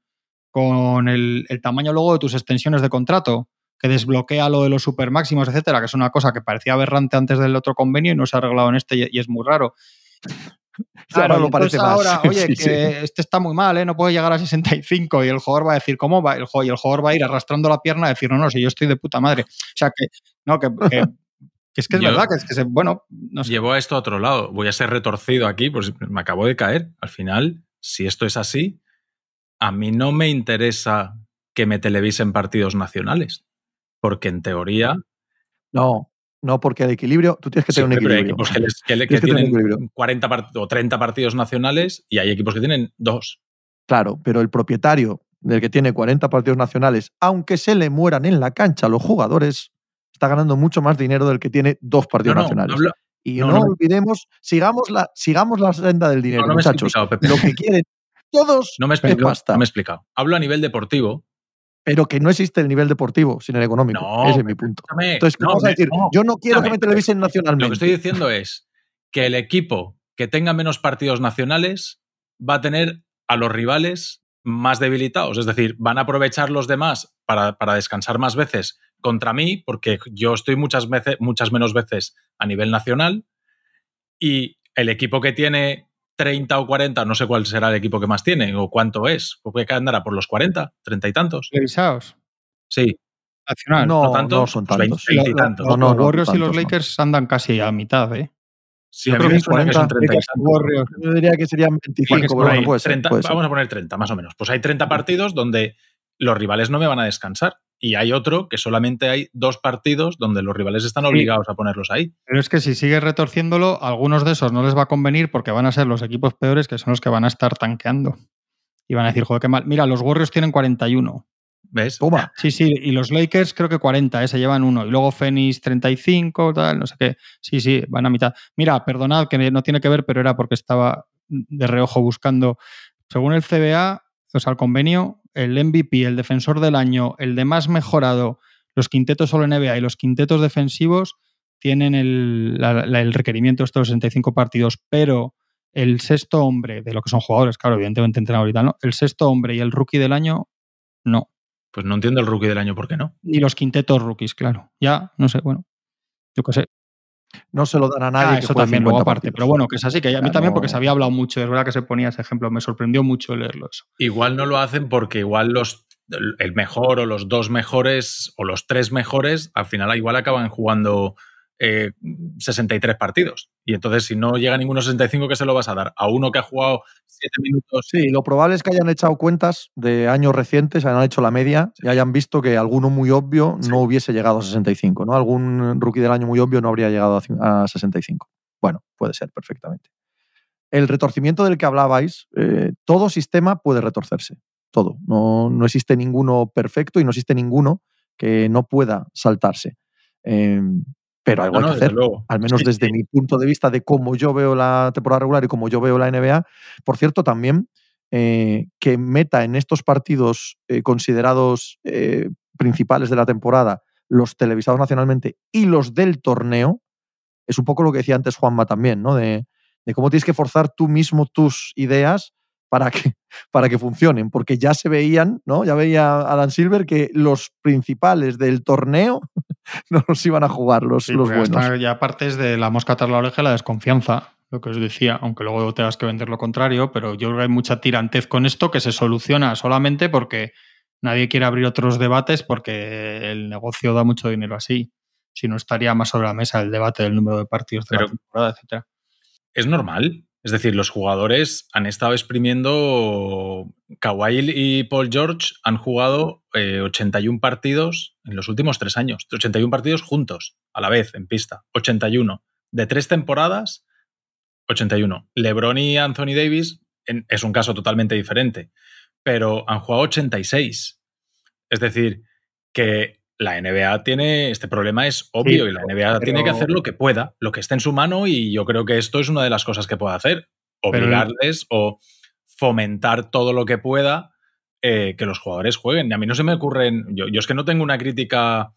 con el, el tamaño luego de tus extensiones de contrato, que desbloquea lo de los supermáximos, etcétera, que es una cosa que parecía aberrante antes del otro convenio y no se ha arreglado en este y, y es muy raro. Ahora y lo parece más. ahora, [laughs] oye, Sí, que sí. este está muy mal, ¿eh? no puede llegar a 65 y el jugador va a decir, ¿cómo va? El jugador, y el jugador va a ir arrastrando la pierna a decir, no, no, si yo estoy de puta madre. O sea, que, no, que, que- que es que es Yo- verdad, que es que se, bueno, no sé. Llevo a esto a otro lado. Voy a ser retorcido aquí, pues me acabo de caer. Al final, si esto es así, a mí no me interesa que me televisen partidos nacionales. Porque en teoría, No, no, porque el equilibrio, tú tienes que tener un siempre hay equilibrio. equipos que, les- que le- Tienes que que tener tienen equilibrio. 40 part- o 30 partidos nacionales y hay equipos que tienen dos. Claro, pero el propietario del que tiene 40 partidos nacionales, aunque se le mueran en la cancha los jugadores, está ganando mucho más dinero del que tiene dos partidos No, no, nacionales. hablo- y no, olvidemos, sigamos la, sigamos la senda del dinero, muchachos. Lo que quieren todos No me he es pasta. No me he explicado. Hablo a nivel deportivo. Pero que no existe el nivel deportivo sin el económico. No, Ese es mi punto. Escúchame, Entonces, ¿qué no, vamos a decir? no. Yo no quiero que me televisen Lo nacionalmente. que estoy diciendo es que el equipo que tenga menos partidos nacionales va a tener a los rivales más debilitados. Es decir, van a aprovechar los demás para, para descansar más veces contra mí, porque yo estoy muchas, veces, muchas menos veces a nivel nacional. Y el equipo que tiene 30 o 40, no sé cuál será el equipo que más tiene o cuánto es, porque andará por los 40, 30 y tantos. Televisados, Sí, nacional. no, no tanto, no son pues tantos. veinte- Los- y tantos. No, no, los no, Warriors y los tantos no. Lakers andan casi a mitad, ¿eh? Sí, Yo creo que suena que son 40, 30 y tantos. Warriors. Yo diría que serían 25, Porque es pero por bueno, ahí, puede ser, 30, puede ser. Vamos a poner 30, más o menos. Pues hay 30 partidos donde los rivales no me van a descansar. Y hay otro que solamente hay dos partidos donde los rivales están obligados a ponerlos ahí. Pero es que si sigues retorciéndolo, algunos de esos no les va a convenir porque van a ser los equipos peores que son los que van a estar tanqueando. Y van a decir, joder, qué mal. Mira, los Warriors tienen 41. ¿Ves? Toma. Sí, sí, y los Lakers creo que 40, ¿eh? se llevan uno. Y luego Phoenix 35, tal, no sé qué. Sí, sí, van a mitad. Mira, perdonad que no tiene que ver, pero era porque estaba de reojo buscando. Según el CBA, o sea, el convenio, el MVP, el defensor del año, el de más mejorado, los quintetos solo NBA y los quintetos defensivos tienen el, la- la- el requerimiento de estos 65 partidos, pero el sexto hombre, de lo que son jugadores, claro, evidentemente entrenador y tal, ¿no? El sexto hombre y el rookie del año, no. Pues no entiendo el rookie del año, ¿por qué no? Ni los quintetos rookies, claro. Ya, no sé, bueno. Yo qué sé. No se lo dan a nadie. Ah, que eso también, 50 luego aparte. Pero bueno, que es así, que a mí también no- porque se había hablado mucho, es verdad que se ponía ese ejemplo, me sorprendió mucho leerlo eso. Igual no lo hacen porque igual los el mejor o los dos mejores o los tres mejores al final igual acaban jugando eh, 63 partidos. Y entonces si no llega ninguno 65, ¿qué se lo vas a dar? A uno que ha jugado 7 minutos. Sí, lo probable es que hayan echado cuentas de años recientes, hayan hecho la media y hayan visto que alguno muy obvio no hubiese llegado a 65, ¿no? Algún rookie del año muy obvio no habría llegado a cin- a 65. Bueno, puede ser perfectamente. El retorcimiento del que hablabais, eh, todo sistema puede retorcerse, todo. No, no existe ninguno perfecto y no existe ninguno que no pueda saltarse. Eh, pero algo No, hay que hacer luego. al menos Sí, desde sí. mi punto de vista de cómo yo veo la temporada regular y cómo yo veo la NBA. Por cierto, también eh, que meta en estos partidos eh, considerados eh, principales de la temporada los televisados nacionalmente y los del torneo, es un poco lo que decía antes Juanma también, ¿no? De, de cómo tienes que forzar tú mismo tus ideas para que, [laughs] para que funcionen, porque ya se veían, ¿no? Ya veía Adam Silver que los principales del torneo [laughs] no los iban a jugar los, los buenos. Ya partes de la mosca tras la oreja la desconfianza, lo que os decía, aunque luego tengas que vender lo contrario, pero yo creo que hay mucha tirantez con esto que se soluciona solamente porque nadie quiere abrir otros debates porque el negocio da mucho dinero así. Si no estaría más sobre la mesa el debate del número de partidos de la temporada, etcétera. Es normal. Es decir, los jugadores han estado exprimiendo. Kawhi y Paul George han jugado 81 eh, partidos en los últimos tres años. 81 partidos juntos, a la vez, en pista. 81. De tres temporadas, 81. LeBron y Anthony Davis es un caso totalmente diferente, pero han jugado 86. Es decir, que la NBA tiene, este problema es obvio y la NBA tiene que hacer lo que pueda, lo que esté en su mano y yo creo que esto es una de las cosas que puede hacer, obligarles o fomentar todo lo que pueda eh, que los jugadores jueguen. Y a mí no se me ocurren, yo, yo, es que no tengo una crítica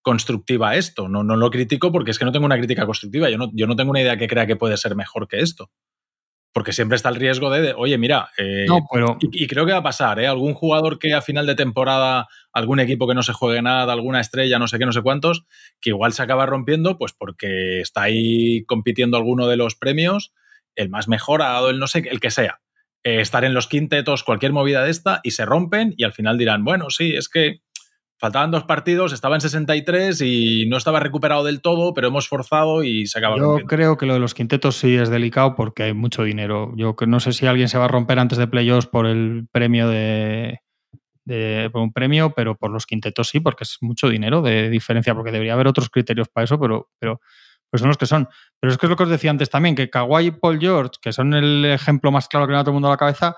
constructiva a esto, no, no lo critico porque es que no tengo una crítica constructiva, yo no, yo no tengo una idea que crea que puede ser mejor que esto porque siempre está el riesgo de, oye, mira, eh, y, creo que va a pasar, ¿eh? Algún jugador que a final de temporada, algún equipo que no se juegue nada, alguna estrella, no sé qué, no sé cuántos, que igual se acaba rompiendo, pues porque está ahí compitiendo alguno de los premios, el más mejorado, el no sé, el que sea. Eh, estar en los quintetos, cualquier movida de esta, y se rompen, y al final dirán, bueno, sí, es que Faltaban dos partidos, estaba en 63 y no estaba recuperado del todo, pero hemos forzado y se acaba. Yo creo que lo de los quintetos sí es delicado porque hay mucho dinero. Yo no sé si alguien se va a romper antes de playoffs por el premio de, por un premio, pero por los quintetos sí, porque es mucho dinero de diferencia, porque debería haber otros criterios para eso, pero, pero pues son los que son. Pero es que es lo que os decía antes también, que Kawhi y Paul George, que son el ejemplo más claro que me da todo el mundo a la cabeza,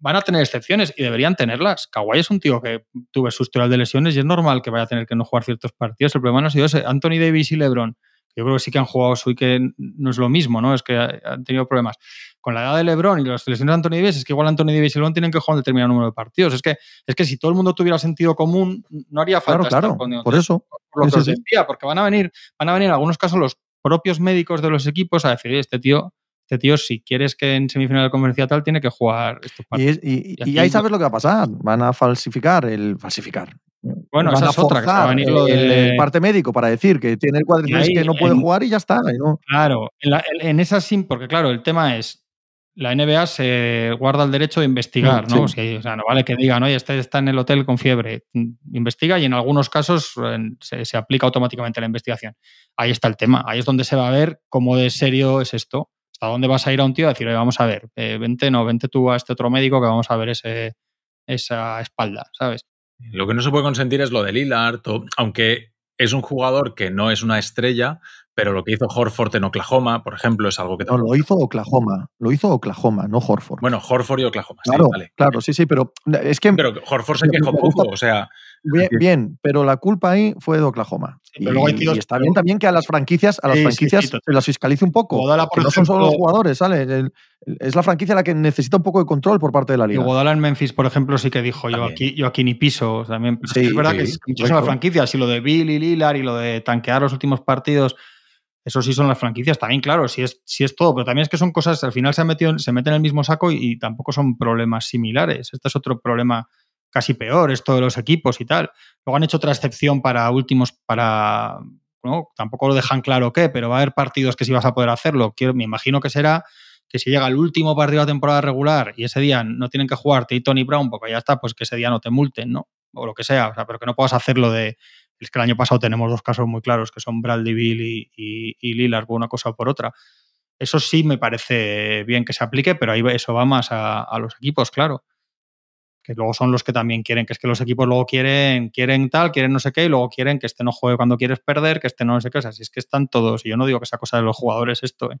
van a tener excepciones y deberían tenerlas. Kawhi es un tío que tuve su historial de lesiones y es normal que vaya a tener que no jugar ciertos partidos. El problema no ha sido ese. Anthony Davis y LeBron, yo creo que sí que han jugado su y que no es lo mismo, ¿no? Es que han tenido problemas. Con la edad de LeBron y las lesiones de Anthony Davis, es que igual Anthony Davis y LeBron tienen que jugar un determinado número de partidos. Es que, es que si todo el mundo tuviera sentido común, no haría falta. Claro, claro, por eso. Por lo que os decía, porque van a venir, van a venir en algunos casos los propios médicos de los equipos a decir, este tío este tío, si quieres que en semifinal de conferencia tal, tiene que jugar estos partidos. Y, ahí sabes lo que va a pasar. Van a falsificar el falsificar. Bueno, esa es otra. Que el, parte médico para decir que tiene el cuadríceps que no puede jugar y ya está. Claro, en, esa sí, porque claro, el tema es la NBA se guarda el derecho de investigar, ¿no? o sea, no vale que digan, oye, este está en el hotel con fiebre. Investiga y en algunos casos se, se, aplica automáticamente la investigación. Ahí está el tema. Ahí es donde se va a ver cómo de serio es esto. ¿Hasta dónde vas a ir a un tío a decir, vamos a ver, eh, vente, no, vente tú a este otro médico que vamos a ver ese, esa espalda, ¿sabes? Lo que no se puede consentir es lo de Lillard, aunque es un jugador que no es una estrella, pero lo que hizo Horford en Oklahoma, por ejemplo, es algo que... No, lo hizo Oklahoma. Lo hizo Oklahoma, no Horford. Bueno, Horford y Oklahoma. Claro, sí, vale. claro, sí, sí, pero es que... Pero Horford se quejó poco, o sea... Bien, pero la culpa ahí fue de Oklahoma. y, está bien también que a las franquicias, a las franquicias se las fiscalice un poco. que no son solo los jugadores, ¿sale? es la franquicia la que necesita un poco de control por parte de la liga. Y Godala en Memphis, por ejemplo, sí que dijo, yo aquí, yo aquí ni piso. También. es verdad que son las franquicias, y lo de Bill y Lillard y lo de tanquear los últimos partidos eso sí son las franquicias, también, claro, si es, si es todo, pero también es que son cosas, al final se, se meten en el mismo saco y, tampoco son problemas similares. Este es otro problema casi peor, esto de los equipos y tal. Luego han hecho otra excepción para últimos, para, ¿no? tampoco lo dejan claro qué, pero va a haber partidos que sí vas a poder hacerlo. Quiero, me imagino que será que si llega el último partido de la temporada regular y ese día no tienen que jugarte y Tony Brown, porque ya está, pues que ese día no te multen, ¿no? O lo que sea, o sea pero que no puedas hacerlo de es que el año pasado tenemos dos casos muy claros, que son Bradley Bill y, y, Lillard por una cosa o por otra. Eso sí me parece bien que se aplique, pero ahí eso va más a, los equipos, claro. Que luego son los que también quieren, que es que los equipos luego quieren, quieren tal, quieren no sé qué, y luego quieren que este no juegue cuando quieres perder, que este no sé qué. O sea, si es que están todos, y yo no digo que sea cosa de los jugadores esto, ¿eh?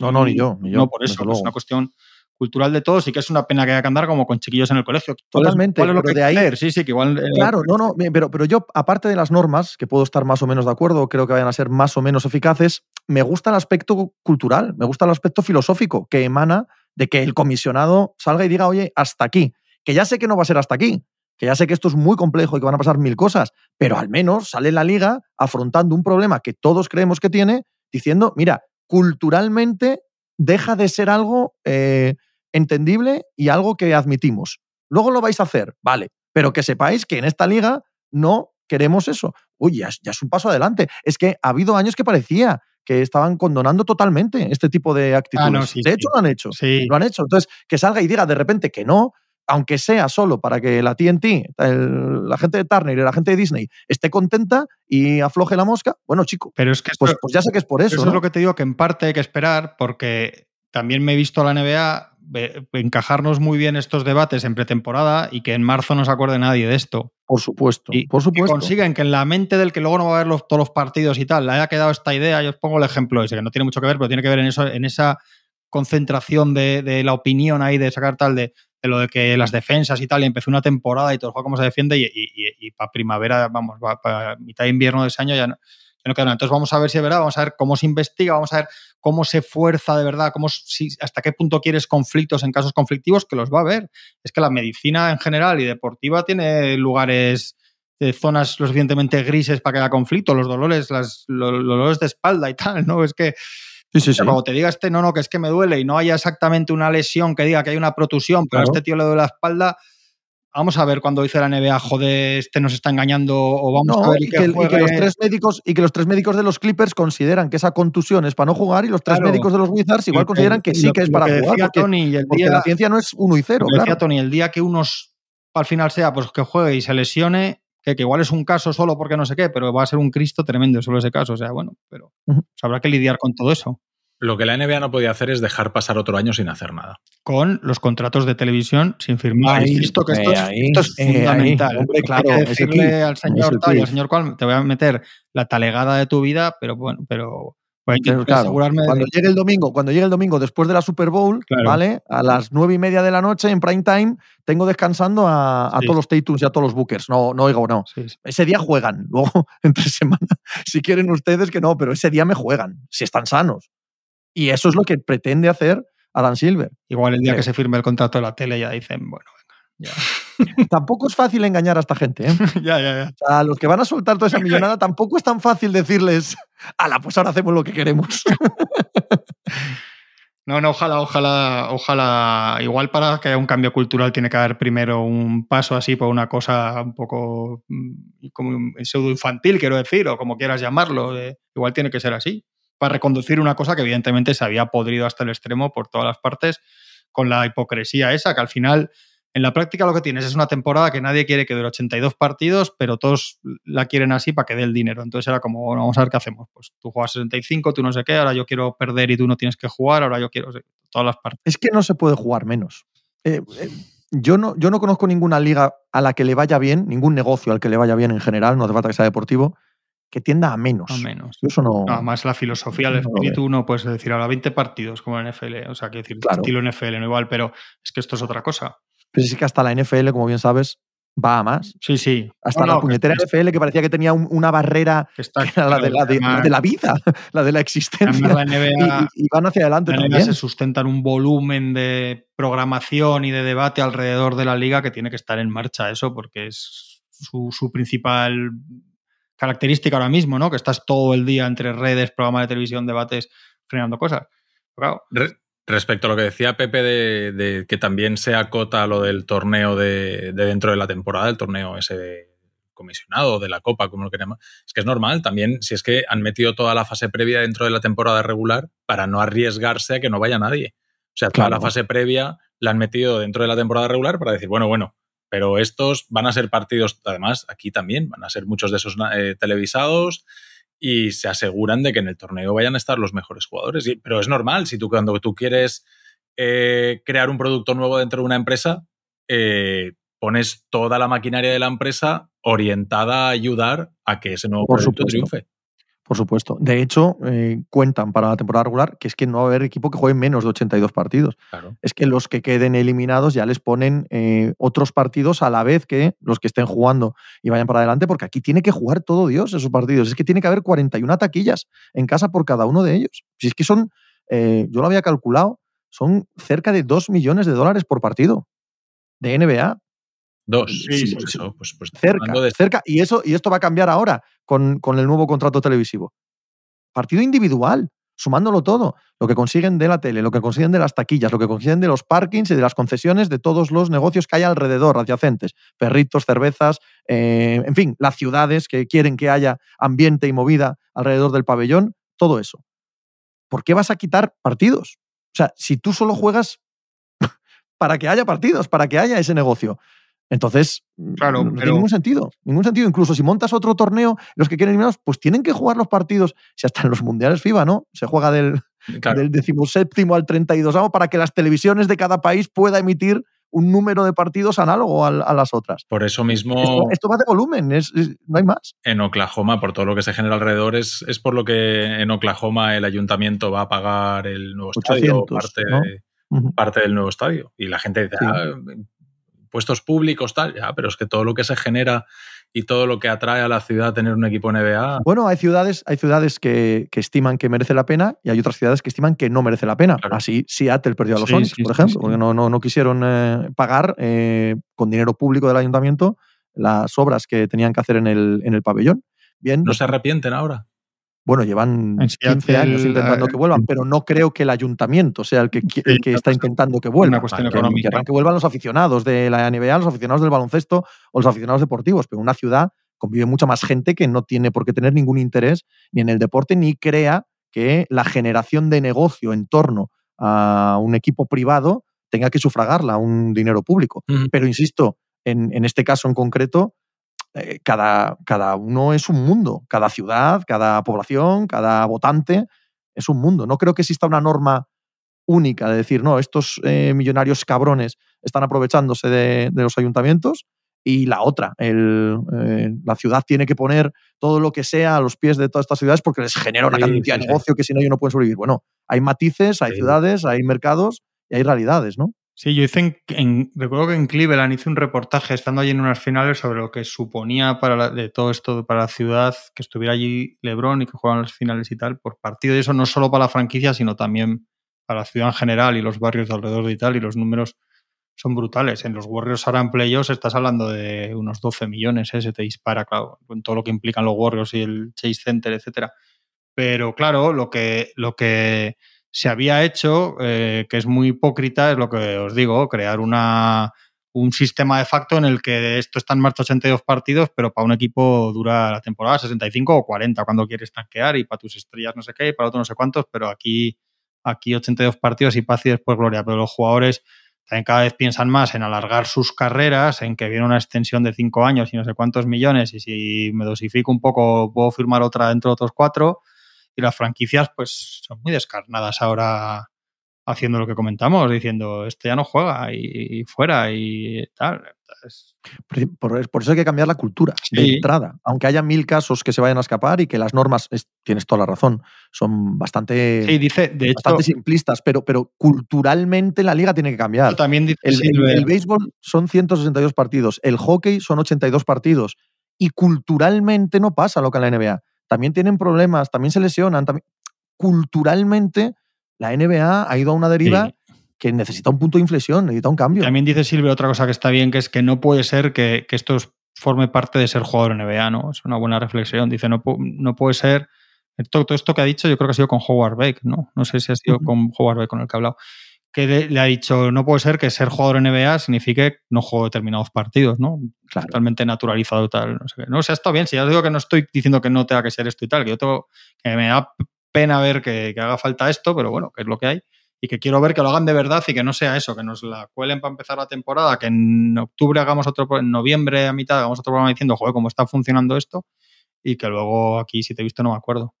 no, no, ni yo, ni yo. No, por eso, es una cuestión cultural de todos y que es una pena que haya que andar como con chiquillos en el colegio. Totalmente. lo que de ahí, Sí, sí, que igual. Eh, claro, no, no, pero, pero yo, aparte de las normas, que puedo estar más o menos de acuerdo, creo que vayan a ser más o menos eficaces, me gusta el aspecto cultural, me gusta el aspecto filosófico que emana de que el comisionado salga y diga, oye, hasta aquí. Que ya sé que no va a ser hasta aquí, que ya sé que esto es muy complejo y que van a pasar mil cosas, pero al menos sale la liga afrontando un problema que todos creemos que tiene, diciendo, mira, culturalmente deja de ser algo eh, entendible y algo que admitimos. Luego lo vais a hacer, vale, pero que sepáis que en esta liga no queremos eso. Uy, ya, es un paso adelante. Es que ha habido años que parecía que estaban condonando totalmente este tipo de ah, actitudes. de hecho, lo han hecho. Sí. Lo han hecho. Entonces, que salga y diga de repente que no, aunque sea solo para que la TNT, la gente de Turner y la gente de Disney esté contenta y afloje la mosca, bueno, chico, pero es que pues, pues, ya sé que es por eso. Eso es lo que te digo, que en parte hay que esperar, porque también me he visto la NBA encajarnos muy bien estos debates en pretemporada y que en marzo no se acuerde nadie de esto. Por supuesto, y, por supuesto. consiguen que en la mente del que luego no va a ver todos los partidos y tal, le haya quedado esta idea. Yo os pongo el ejemplo ese, que no tiene mucho que ver, pero tiene que ver en, eso, en esa concentración de, la opinión ahí, de sacar tal, de, lo de que las defensas y tal, y empezó una temporada y todo el juego cómo se defiende, y, para primavera, vamos, para mitad de invierno de ese año ya no, no queda nada. Entonces vamos a ver si es verdad, vamos a ver cómo se investiga, vamos a ver cómo se fuerza de verdad, cómo, si, hasta qué punto quieres conflictos en casos conflictivos, que los va a haber. Es que la medicina en general y deportiva tiene lugares de zonas lo suficientemente grises para que haya conflicto, los dolores, las, los, dolores de espalda y tal, ¿no? Es que Sí, sí, sí. Cuando te diga este, no, no, que es que me duele y no haya exactamente una lesión que diga que hay una protusión, pero a este tío le duele la espalda, vamos a ver cuando dice la NBA, joder, este nos está engañando o vamos a ver y que, los tres médicos y que los tres médicos de los Clippers consideran que esa contusión es para no jugar y los tres médicos de los Wizards igual consideran que sí que es para jugar porque, Tony, el la ciencia no es uno y cero. Decía Tony, el día que unos al final sea pues que juegue y se lesione, que, igual es un caso solo porque no sé qué, pero va a ser un Cristo tremendo solo ese caso, o sea, bueno, pero habrá que lidiar con todo eso. Lo que la NBA no podía hacer es dejar pasar otro año sin hacer nada. Con los contratos de televisión sin firmar. esto, que esto, es, fundamental. hombre, claro, decirle al señor tal y al señor cual te voy a meter la talegada de tu vida, pero bueno, pero asegurarme cuando llegue el domingo, cuando llegue el domingo después de la Super Bowl, ¿vale? A las nueve y media de la noche en prime time, tengo descansando a, todos los Tatums y a todos los Bookers. No, no oigo, no. ese día juegan. [laughs] Luego, entre semana, si quieren ustedes que no, pero ese día me juegan, si están sanos. Y eso es lo que pretende hacer Adam Silver. Igual el día que se firme el contrato de la tele ya dicen, bueno, venga, ya. [laughs] tampoco es fácil engañar a esta gente. ¿eh? [laughs] ya, ya, ya. O sea, a los que van a soltar toda esa millonada tampoco es tan fácil decirles, ala, pues ahora hacemos lo que queremos. [laughs] No, no, ojalá, ojalá, ojalá. Igual para que haya un cambio cultural tiene que haber primero un paso así por una cosa un poco mm, como pseudo infantil, quiero decir, o como quieras llamarlo. igual tiene que ser así para reconducir una cosa que evidentemente se había podrido hasta el extremo por todas las partes con la hipocresía esa, que al final en la práctica lo que tienes es una temporada que nadie quiere que dure 82 partidos, pero todos la quieren así para que dé el dinero. Entonces era como, bueno, vamos a ver qué hacemos. Pues tú juegas 65, tú no sé qué, ahora yo quiero perder y tú no tienes que jugar, ahora yo quiero todas las partes. Es que no se puede jugar menos. Eh, eh, yo, no, yo no conozco ninguna liga a la que le vaya bien, ningún negocio al que le vaya bien en general, no hace falta que sea deportivo, que tienda a menos. A menos. Eso no. más la filosofía, el espíritu, no puedes decir ahora 20 partidos como en NFL, o sea, que decir, estilo NFL, no igual, pero es que esto es otra cosa. Pero sí que hasta la NFL, como bien sabes, va a más. Sí, sí. Hasta la puñetera NFL que parecía que tenía una barrera la de la, vida, [laughs] la de la existencia. La NBA, y, van hacia adelante la NBA se sustenta en un volumen de programación y de debate alrededor de la liga que tiene que estar en marcha eso porque es su, su principal característica ahora mismo, ¿no? Que estás todo el día entre redes, programas de televisión, debates, generando cosas. Respecto a lo que decía Pepe de, que también se acota lo del torneo de, dentro de la temporada, el torneo ese comisionado de la Copa, como lo queremos, es que es normal también si es que han metido toda la fase previa dentro de la temporada regular para no arriesgarse a que no vaya nadie. O sea, toda la fase previa la han metido dentro de la temporada regular para decir, bueno, bueno, pero estos van a ser partidos, además, aquí también, van a ser muchos de esos eh, televisados y se aseguran de que en el torneo vayan a estar los mejores jugadores. pero es normal, si tú cuando tú quieres eh, crear un producto nuevo dentro de una empresa, eh, pones toda la maquinaria de la empresa orientada a ayudar a que ese nuevo producto triunfe. Por supuesto. De hecho, eh, cuentan para la temporada regular que es que no va a haber equipo que juegue menos de 82 partidos. Es que los que queden eliminados ya les ponen eh, otros partidos a la vez que los que estén jugando y vayan para adelante, porque aquí tiene que jugar todo Dios esos partidos. Es que tiene que haber 41 taquillas en casa por cada uno de ellos. Si es que son, eh, yo lo había calculado, son cerca de 2 millones de dólares por partido de NBA. Dos. Sí, pues, pues, cerca, cerca. Y, eso, y esto va a cambiar ahora con, con, el nuevo contrato televisivo. Partido individual. sumándolo todo, lo que consiguen de la tele, lo que consiguen de las taquillas, lo que consiguen de los parkings y de las concesiones de todos los negocios que hay alrededor, adyacentes, perritos, cervezas, eh, en fin, las ciudades que quieren que haya ambiente y movida alrededor del pabellón, todo eso. ¿Por qué vas a quitar partidos? O sea, si tú solo juegas [laughs] para que haya partidos, para que haya ese negocio. Entonces, claro, no, tiene ningún sentido. Ningún sentido. Incluso si montas otro torneo, los que quieren eliminados, pues tienen que jugar los partidos. Si hasta en los mundiales FIBA, ¿no? Se juega del, [laughs] claro. del 17 al 32 para que las televisiones de cada país pueda emitir un número de partidos análogo a, a las otras. Por eso mismo. Esto, esto va de volumen, es, es, no hay más. En Oklahoma, por todo lo que se genera alrededor, es, es por lo que en Oklahoma el ayuntamiento va a pagar el nuevo 800, estadio, parte, ¿no? de, uh -huh. parte del nuevo estadio. Y la gente dice, sí. ah, puestos públicos, tal, ya, pero es que todo lo que se genera y todo lo que atrae a la ciudad a tener un equipo NBA. Bueno, hay ciudades, hay ciudades que, que, estiman que merece la pena y hay otras ciudades que estiman que no merece la pena. Claro. Así Seattle perdió a los sí, Sonics, sí, por ejemplo, sí, porque no, no, no quisieron eh, pagar eh, con dinero público del ayuntamiento las obras que tenían que hacer en el, en el pabellón. Bien. ¿No se arrepienten ahora? Bueno, llevan 15 años intentando que vuelvan, pero no creo que el ayuntamiento sea el que, el que está intentando que vuelvan. Una cuestión que, económica. Que, que vuelvan los aficionados de la NBA, los aficionados del baloncesto o los aficionados deportivos, pero una ciudad convive mucha más gente que no tiene por qué tener ningún interés ni en el deporte ni crea que la generación de negocio en torno a un equipo privado tenga que sufragarla un dinero público. Uh -huh. Pero insisto, en, en, este caso en concreto, eh, cada, cada uno es un mundo, cada ciudad, cada población, cada votante es un mundo. No creo que exista una norma única de decir, no, estos eh, millonarios cabrones están aprovechándose de, de, los ayuntamientos y la otra, el, eh, la ciudad tiene que poner todo lo que sea a los pies de todas estas ciudades porque les genera una sí, cantidad sí, de negocio que si no ellos no pueden sobrevivir. Bueno, hay matices, hay ciudades, hay mercados y hay realidades, ¿no? Sí, yo hice en, recuerdo que en Cleveland hice un reportaje estando allí en unas finales sobre lo que suponía para la, de todo esto para la ciudad que estuviera allí LeBron y que jugaban las finales y tal por partido y eso no solo para la franquicia sino también para la ciudad en general y los barrios de alrededor y tal y los números son brutales. En los Warriors ahora en playoffs estás hablando de unos 12 millones, ¿eh? se te dispara, claro, con todo lo que implican los Warriors y el Chase Center, etcétera. Pero claro, lo que, lo que se había hecho, eh, que es muy hipócrita, es lo que os digo, crear una, un sistema de facto en el que esto está en marcha 82 partidos, pero para un equipo dura la temporada 65 o 40 cuando quieres tanquear y para tus estrellas no sé qué y para otros no sé cuántos, pero aquí, aquí 82 partidos y paz y después gloria, pero los jugadores también cada vez piensan más en alargar sus carreras, en que viene una extensión de 5 años y no sé cuántos millones y si me dosifico un poco puedo firmar otra dentro de otros cuatro y las franquicias pues son muy descarnadas ahora haciendo lo que comentamos, diciendo este ya no juega y, y fuera y tal. Por, por, eso hay que cambiar la cultura sí. de entrada. Aunque haya mil casos que se vayan a escapar y que las normas, es, tienes toda la razón, son bastante, sí, dice, de bastante hecho, simplistas, pero, pero culturalmente la liga tiene que cambiar. También dice, el, el, el béisbol son 162 partidos, el hockey son 82 partidos y culturalmente no pasa lo que en la NBA también tienen problemas, también se lesionan. También... Culturalmente, la NBA ha ido a una deriva sí. que necesita un punto de inflexión, necesita un cambio. También dice Silvia otra cosa que está bien, que es que no puede ser que, que esto forme parte de ser jugador NBA, ¿no? Es una buena reflexión. Dice, no, no puede ser. Todo, todo, esto que ha dicho, yo creo que ha sido con Howard Beck, ¿no? No sé si ha sido uh -huh. con Howard Beck con el que ha hablado que le, ha dicho, no puede ser que ser jugador NBA signifique no juego determinados partidos, ¿no? Claro. Totalmente naturalizado tal, no sé qué. No, o sea, está bien, si ya os digo que no estoy diciendo que no tenga que ser esto y tal, que yo tengo, que me da pena ver que, que, haga falta esto, pero bueno, que es lo que hay, y que quiero ver que lo hagan de verdad y que no sea eso, que nos la cuelen para empezar la temporada, que en octubre hagamos otro, en noviembre a mitad hagamos otro programa diciendo, joder, cómo está funcionando esto, y que luego aquí, si te he visto, no me acuerdo.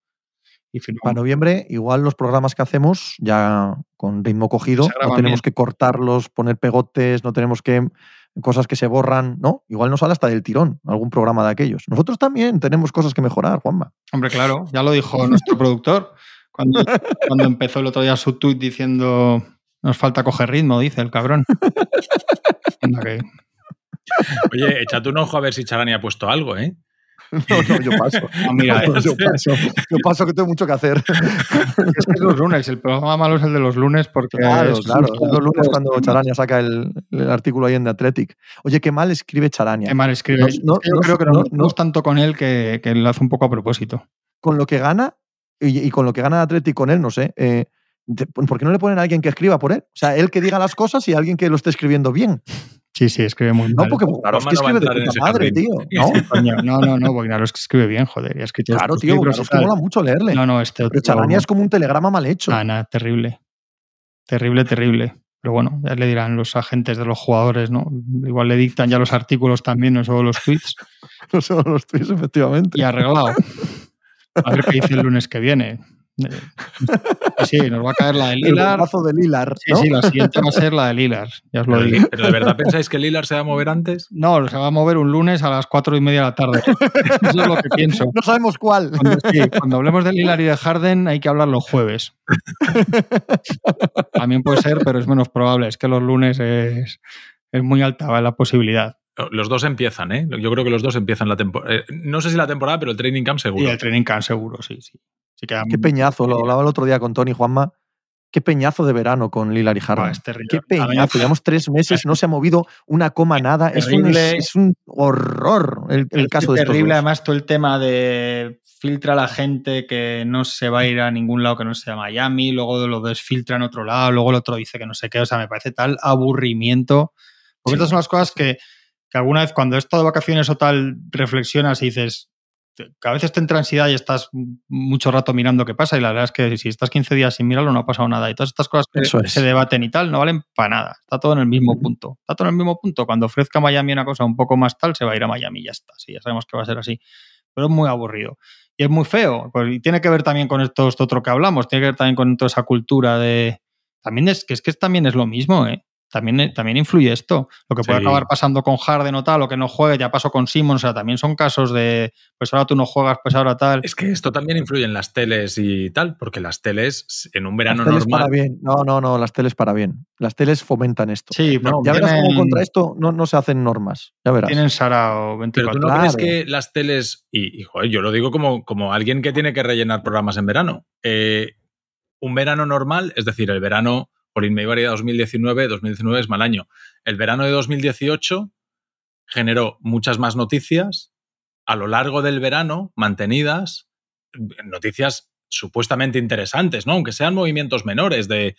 Y Para noviembre, igual los programas que hacemos, ya con ritmo cogido, no tenemos bien. que cortarlos, poner pegotes, no tenemos que cosas que se borran, ¿no? Igual nos sale hasta del tirón algún programa de aquellos. Nosotros también tenemos cosas que mejorar, Juanma. Hombre, claro, ya lo dijo nuestro [laughs] productor cuando, cuando empezó el otro día su tweet diciendo nos falta coger ritmo, dice el cabrón. [laughs] Oye, échate un ojo a ver si Charani ha puesto algo, ¿eh? [laughs] No, no, yo paso. No, mira, [laughs] no, yo paso. Yo paso que tengo mucho que hacer. [laughs] Es que es los lunes, el programa malo es el de los lunes porque. Claro, es claro. Es los lunes cuando Charania saca el, el, artículo ahí en The Athletic. Oye, qué mal escribe Charania. Qué mal escribe. No, yo creo que no, no, es tanto con él que, que lo hace un poco a propósito. Con lo que gana, y, y con lo que gana Atleti con él, no sé. eh, ¿Por qué no le ponen a alguien que escriba por él? O sea, él que diga las cosas y alguien que lo esté escribiendo bien. Sí, sí, escribe muy No, mal. porque no va a escribe de puta madre, jardín. tío. [laughs] ¿no? Coño, no, no, no, Bogdanovski escribe bien, joder. y ha escrito Claro, tío, libros y Bogdanovski tal. mola mucho leerle. No, no, este Pero otro- Chavania es como un telegrama mal hecho. Nada, nada, terrible. Terrible, terrible. Pero bueno, ya le dirán los agentes de los jugadores, ¿no? Igual le dictan ya los artículos también, no solo los tweets. [laughs] No son los tweets, efectivamente. Y arreglado. A ver qué dice el lunes que viene. Eh, Sí, nos va a caer la de El Lilar. brazo de Lilar, Sí, ¿no? sí, la siguiente va a ser la de Lilar. Ya os lo digo. pero ¿de verdad pensáis que Lillard se va a mover antes? No, se va a mover un lunes a las cuatro y media de la tarde. Eso es lo que pienso. No sabemos cuál. Cuando, sí, cuando hablemos de Lilar y de Harden hay que hablar los jueves. También puede ser, pero es menos probable. Es que los lunes es, es muy alta la posibilidad. Los dos empiezan, ¿eh? Yo creo que los dos empiezan la temporada. no sé si la temporada, pero el training camp seguro. Y el training camp seguro, sí, sí. Sí Qué peñazo, lo hablaba el otro día con Tony Juanma. Qué peñazo de verano con Lilar y Harden. es. Qué peñazo. Llevamos tres meses, no se ha movido una coma nada. Es un, es horror el, el Es caso de estos terrible, dos. además, todo el tema de filtra a la gente que no se va a ir a ningún lado que no sea Miami, luego lo desfiltra en otro lado, luego el otro dice que no sé qué. O sea, me parece tal aburrimiento. Porque Sí, estas son las cosas que, que alguna vez cuando he estado de vacaciones o tal, reflexionas y dices que a veces te entra ansiedad y estás mucho rato mirando qué pasa y la verdad es que si estás 15 días sin mirarlo no ha pasado nada y todas estas cosas que Eso es. se debaten y tal no valen para nada está todo en el mismo punto está todo en el mismo punto cuando ofrezca Miami una cosa un poco más tal se va a ir a Miami y ya está sí ya sabemos que va a ser así pero es muy aburrido y es muy feo pues, y tiene que ver también con esto, esto otro que hablamos tiene que ver también con toda esa cultura de también es que es que también es lo mismo eh también, también influye esto. Lo que puede Sí. acabar pasando con Harden o tal, o que no juegue, ya pasó con Simon, o sea, también son casos de, pues ahora tú no juegas, pues ahora tal. Es que esto también influye en las teles y tal, porque las teles en un verano Las teles para normal. bien. No, no, no, las teles para bien. Las teles fomentan esto. Sí, No, ya verás cómo contra esto no, no se hacen normas. Ya verás. tienen Sara o Pero 24. tú no Claro. crees que las teles, y, y, joder, yo lo digo como, como alguien que tiene que rellenar programas en verano, eh, un verano normal, es decir, el verano, por Inmeibaria 2019, 2019 es mal año, el verano de 2018 generó muchas más noticias a lo largo del verano, mantenidas, noticias supuestamente interesantes, ¿no? Aunque sean movimientos menores de,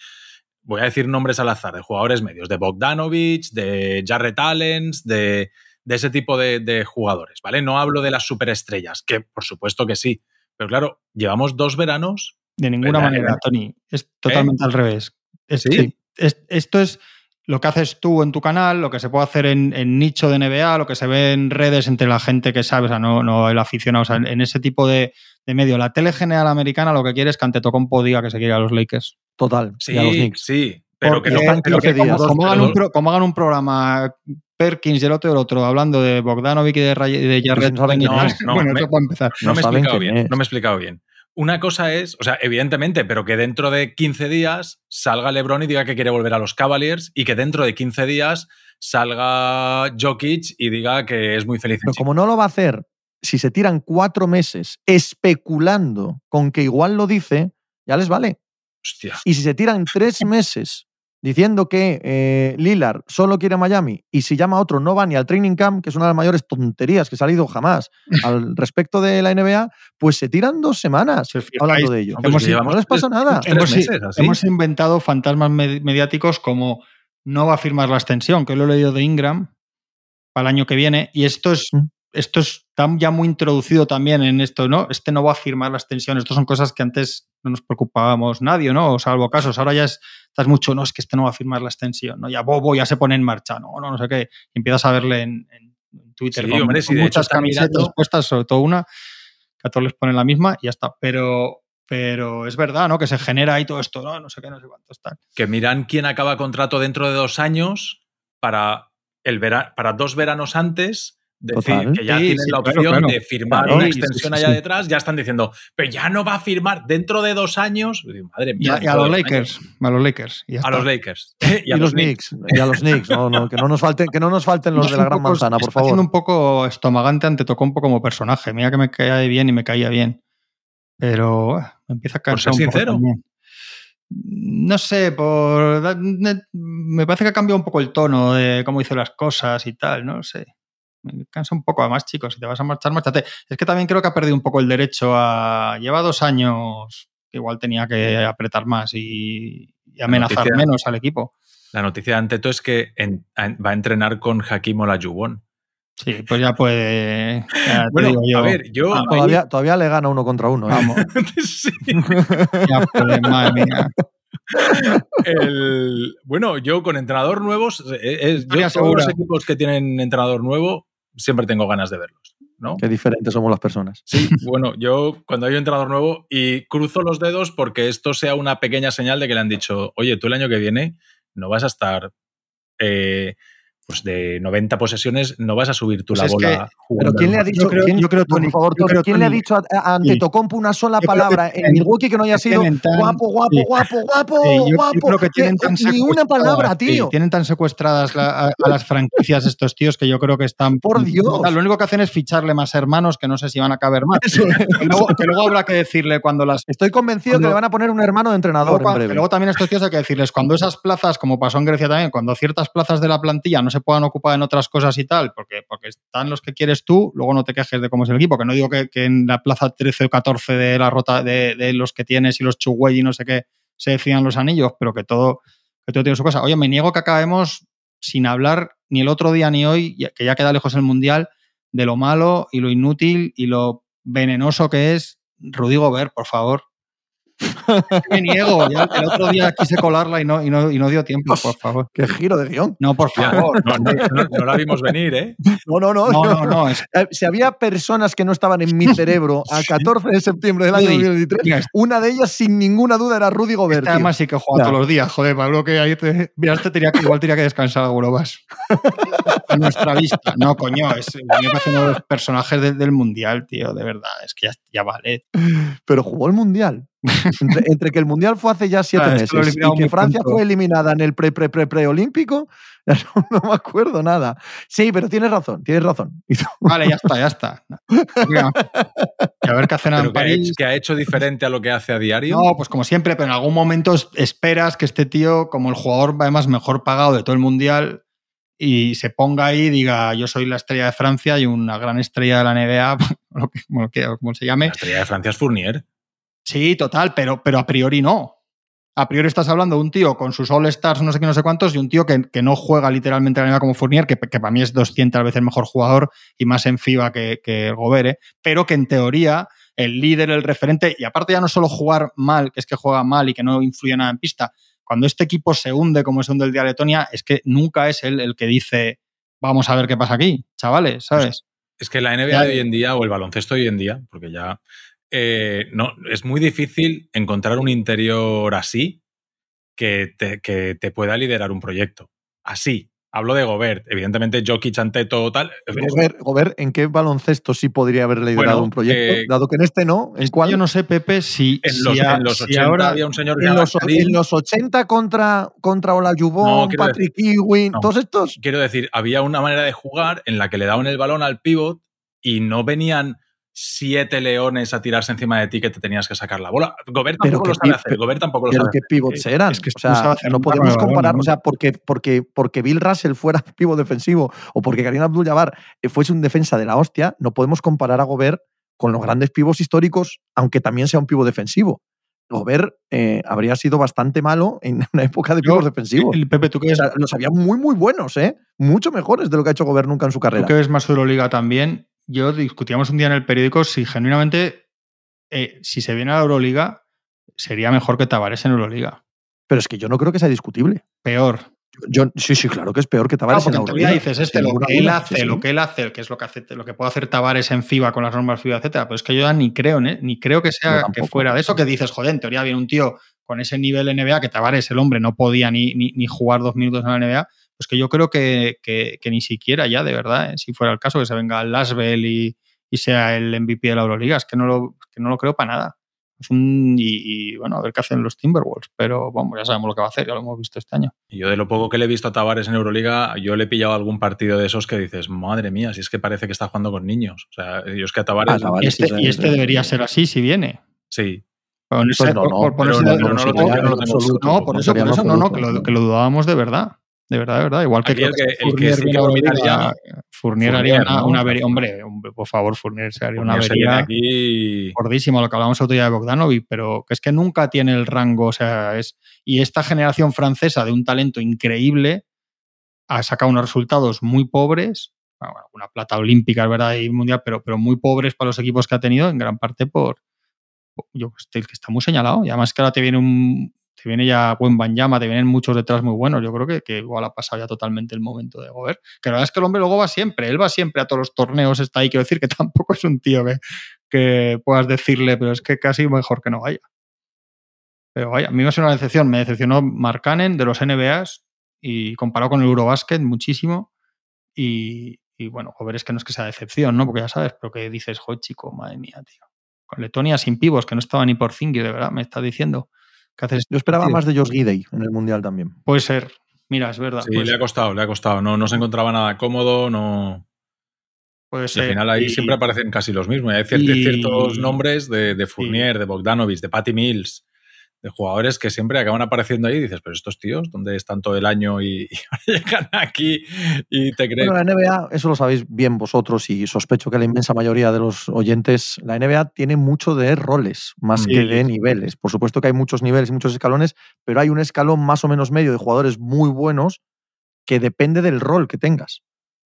voy a decir nombres al azar, de jugadores medios, de Bogdanovich, de Jarrett Allens, de, de ese tipo de, de, jugadores, ¿vale? No hablo de las superestrellas, que por supuesto que sí, pero claro, llevamos dos veranos. De ninguna manera, Tony. Es totalmente al revés. Es- ¿Sí? es- esto es lo que haces tú en tu canal, lo que se puede hacer en, en nicho de NBA, lo que se ve en redes entre la gente que sabe, o sea, no, no el aficionado, o sea, en, ese tipo de, de medio. La tele general americana lo que quiere es que Antetokounmpo diga que se quiere a los Lakers. Total. Sí, y a los Knicks. sí, pero Porque- que no están pero que 15 días. Como, hagan un como hagan un programa Perkins y el otro y el otro hablando de Bogdanovic y de, Ray- de Jarrett no saben Allen y quién tal. es. No, [laughs] bueno, me- eso para empezar. No, No me he explicado bien. No me he explicado bien. Una cosa es, o sea, evidentemente, pero que dentro de 15 días salga LeBron y diga que quiere volver a los Cavaliers y que dentro de 15 días salga Jokic y diga que es muy feliz. Pero como no lo va a hacer, si se tiran cuatro meses especulando con que igual lo dice, ya les vale. Hostia. Y si se tiran tres [laughs] meses diciendo que eh, Lillard solo quiere Miami y si llama a otro no va ni al training camp, que es una de las mayores tonterías que ha salido jamás [laughs] al respecto de la NBA, pues se tiran dos semanas hablando de ello. No, pues hemos- llevamos no les pasa nada. hemos, meses, así. hemos inventado fantasmas med- mediáticos como no va a firmar la extensión, que lo he leído de Ingram para el año que viene, y esto es, Mm. Esto está ya muy introducido también en esto, ¿no? Este no va a firmar la extensión, esto son cosas que antes no nos preocupábamos nadie, ¿no? O salvo casos, ahora ya es, estás mucho, no, es que este no va a firmar la extensión, ¿no? Ya Bobo ya se pone en marcha, no, no, no sé qué, y empiezas a verle en, en Twitter Sí, con, hombre, con muchas camisetas mirando- puestas, sobre todo una, que a todos les ponen la misma y ya está, pero... Pero es verdad, ¿no? Que se genera ahí todo esto, no, no sé qué, no sé cuánto está. que miran quién acaba contrato dentro de dos años para, el vera- para dos veranos antes. Decir Total. que ya Sí, tienen sí, la opción claro. de firmar Claro, una extensión sí, allá sí. detrás, ya están diciendo, pero ya no va a firmar dentro de dos años. Madre Y mía. a, y a los Lakers, a los Lakers. A los Lakers. Y, los [laughs] Knicks. Y a los Knicks. No, no, que, no nos falten, que no nos falten los de la gran poco- manzana, por está siendo favor. un poco estomagante ante Tocompo como personaje. Mira que me caía bien y me caía bien. Pero eh, me empieza a Por cansar ser un poco sincero. también. No sé, por me parece que ha cambiado un poco el tono de cómo hizo las cosas y tal, no sé. Me cansa un poco. Además, chicos, si te vas a marchar, márchate. Es que también creo que ha perdido un poco el derecho a. Lleva dos años que igual tenía que apretar más y, y amenazar noticia- menos al equipo. La noticia de Anteto es que en- va a entrenar con Hakim Olajuwon. Sí, pues ya puede. ya te Bueno, digo yo, a ver, yo. Ah, ahí- Todavía, todavía le gana uno contra uno. ¿eh? Vamos, [laughs] Sí. [laughs] ya puede, madre mía. El- bueno, yo con entrenador nuevos, eh, eh, yo todos los equipos que tienen entrenador nuevo, siempre tengo ganas de verlos. ¿no? Qué diferentes somos las personas. Sí, [laughs] bueno, yo cuando hay un entrenador nuevo y cruzo los dedos porque esto sea una pequeña señal de que le han dicho, oye, tú el año que viene no vas a estar eh, pues de 90 posesiones, no vas a subir tú Pues la es bola. que- Pero ¿quién le ha dicho, Yo creo- quién- yo creo, por Tony, favor, yo Tony, creo, ¿quién le ha dicho a, a. Antetokounmpo una sola palabra que en Milwaukee que no haya que sido guapo, guapo, sí. guapo, guapo, Sí, yo- yo guapo? creo que tienen Que- tan Ni una palabra, sí, tío. tienen tan secuestradas la- a, a las franquicias estos tíos que yo creo que están. Por Dios. Lo único que hacen es ficharle más hermanos que no sé si van a caber más. Que luego, que luego habrá que decirle cuando las. Estoy convencido Cuando- que le van a poner un hermano de entrenador Luego, en breve. luego también a estos tíos hay que decirles, cuando esas plazas, como pasó en Grecia también, cuando ciertas plazas de la plantilla no se puedan ocupar en otras cosas y tal, porque, porque están los que quieres tú, luego no te quejes de cómo es el equipo, que no digo que, que en la plaza 13 o 14 de la rota de, los que tienes y los Chuguey y no sé qué se decidan los anillos, pero que todo, que todo tiene su cosa. Oye, me niego que acabemos sin hablar ni el otro día ni hoy, que ya queda lejos el Mundial, de lo malo y lo inútil y lo venenoso que es Rudy Gobert, por favor. Me niego, ya el otro día quise colarla y no, y no, y no dio tiempo, por favor. Qué giro de guion. No, por Ya, favor. no, no- no- no la vimos venir, ¿eh? No, no, no. No, no, no. Es, Eh, Si había personas que no estaban en mi [laughs] cerebro a 14 de septiembre del año Rudy, 2023, mira, una de ellas, sin ninguna duda, era Rudy Gobert. además sí que juega todos los días, joder, Pablo, que ahí te, mira, este tenía que, igual tenía que descansar alguno más. [laughs] A nuestra vista. No, coño, es me parece uno de los personajes de- del mundial, tío, de verdad. Es que ya, ya vale. Pero jugó el Mundial. [laughs] Entre, entre que el Mundial fue hace ya siete Ah, meses y que Francia pronto. fue eliminada en el pre pre pre preolímpico, [laughs] ya no, no me acuerdo nada. Sí, pero tienes razón, tienes razón. [laughs] Vale, ya está, ya está. Venga. Y a ver qué hacen en Pero que ha, París. hecho, que ha hecho diferente a lo que hace a diario. No, pues como siempre, pero en algún momento es- esperas que este tío, como el jugador además mejor pagado de todo el mundial, y se ponga ahí y diga, yo soy la estrella de Francia y una gran estrella de la NBA, lo que- como, que- como se llame. La estrella de Francia es Fournier. Sí, total, pero, pero a priori no. A priori estás hablando de un tío con sus All-Stars, no sé qué, no sé cuántos, y un tío que, que no juega literalmente la NBA como Fournier, que, que para mí es 200 veces mejor jugador y más en FIBA que, que el ¿eh? pero que en teoría el líder, el referente, y aparte ya no solo jugar mal, que es que juega mal y que no influye nada en pista, cuando este equipo se hunde como se hunde el día de Letonia, es que nunca es él el que dice, vamos a ver qué pasa aquí, chavales, ¿sabes? Es que la NBA Ya- de hoy en día, o el baloncesto de hoy en día, porque ya eh, no, es muy difícil encontrar un interior así que te, que te pueda liderar un proyecto. Así. Hablo de Gobert. Evidentemente, Jokic, Anteto, tal. Gobert, Gobert, ¿en qué baloncesto sí podría haber liderado Bueno, un proyecto? eh, Dado que en este no, ¿en cuál? Yo no sé, Pepe, si, En si los, a- en los si 80 ahora había un señor en los, en Karim. los 80 contra, contra Olajuwon, No, Patrick Ewing, no. todos estos. Quiero decir, había una manera de jugar en la que le daban el balón al pivot y no venían siete leones a tirarse encima de ti que te tenías que sacar la bola. Gobert Pero tampoco que lo sabe hacer. Gobert tampoco lo Pero sabe qué hacer. pivots eran. es que o sea, no podemos comparar. ¿no? O sea, porque, porque, porque Bill Russell fuera [laughs] pivot defensivo o porque Karim Abdul-Jabbar eh, fuese un defensa de la hostia, no podemos comparar a Gobert con los grandes pivos históricos, aunque también sea un pivo defensivo. Gobert eh, habría sido bastante malo en [laughs] una época de pivos defensivos. el Pepe, tú que O ves, sea, los había muy, muy buenos, ¿eh? Mucho mejores de lo que ha hecho Gobert nunca en su tú carrera. que ves más Euroliga también, yo discutíamos un día en el periódico si genuinamente, eh, si se viene a la Euroliga, sería mejor que Tavares en Euroliga. Pero es que yo no creo que sea discutible. Peor. Yo, sí, sí, claro que es peor que Tavares Claro, en Euroliga. dices este, lo que él hace, sí, sí. lo que él hace, que es lo que hace, lo que puede hacer Tavares en FIBA con las normas FIBA, etcétera. Pero es que yo ya ni creo, ¿eh? ni creo que sea que fuera de eso que dices, joder, en teoría viene un tío con ese nivel NBA que Tavares, el hombre, no podía ni, ni, ni jugar dos minutos en la NBA. Pues que yo creo que, que, que ni siquiera ya, de verdad, ¿eh? si fuera el caso, que se venga al Lasvel y, y sea el MVP de la Euroliga. Es que no lo, que no lo creo para nada. Es un, y, y, bueno, a ver qué hacen los Timberwolves. Pero vamos, ya sabemos lo que va a hacer, ya lo hemos visto este año. Y yo de lo poco que le he visto a Tavares en Euroliga, yo le he pillado algún partido de esos que dices, madre mía, si es que parece que está jugando con niños. O sea, yo es que a Tavares... Ah, Tavares. Y este, sí, y este sí, debería sí. ser así si viene. Sí. Ponerse- Pues no, no, por eso, no, no, absoluto, que lo, que lo dudábamos de verdad. De verdad, de verdad. Igual que, creo que- el que Fournier sí que viene a dominaría- Euroliga, Fournier haría Fournier, una, ¿no? una avería. Hombre, hombre, por favor, Fournier se haría una Fournier avería aquí. gordísimo, lo que hablamos otro día de Bogdanovic, pero que es que nunca tiene el rango, o sea, es... Y esta generación francesa de un talento increíble ha sacado unos resultados muy pobres, bueno, una plata olímpica, es verdad, y mundial, pero, pero muy pobres para los equipos que ha tenido, en gran parte por, yo el que está muy señalado, y además que ahora te viene un te viene ya buen Banyama, te vienen muchos detrás muy buenos. Yo creo que, igual ha pasado ya totalmente el momento de Gobert. Que la verdad es que el hombre luego va siempre, él va siempre a todos los torneos, está ahí. Quiero decir que [laughs] tampoco es un tío que, que puedas decirle, pero es que casi mejor que no vaya. Pero vaya, a mí me ha sido una decepción. Me decepcionó Mark Cannon de los NBAs y comparado con el Eurobasket muchísimo. Y, bueno, Gobert es que no es que sea decepción, ¿no? Porque ya sabes, pero que dices, joder, chico, madre mía, tío. Con Letonia sin pivos, que no estaba ni por Zingis, de verdad, me está diciendo. Que haces Yo esperaba más de Josh Gidey en el Mundial también. Puede ser. Mira, es verdad. Sí, le ha ser, costado, le ha costado. No, no se encontraba nada cómodo, no. puede Y al ser. final ahí Y- siempre aparecen casi los mismos. Y hay cier- y- ciertos nombres de, de Fournier, de Bogdanovich, de Patty Mills, de jugadores que siempre acaban apareciendo ahí y dices, pero estos tíos, ¿dónde están todo el año y, [laughs] llegan aquí y te crees? Bueno, la NBA, eso lo sabéis bien vosotros y sospecho que la inmensa mayoría de los oyentes, la NBA tiene mucho de roles más Sí. que de niveles. Por supuesto que hay muchos niveles y muchos escalones, pero hay un escalón más o menos medio de jugadores muy buenos que depende del rol que tengas.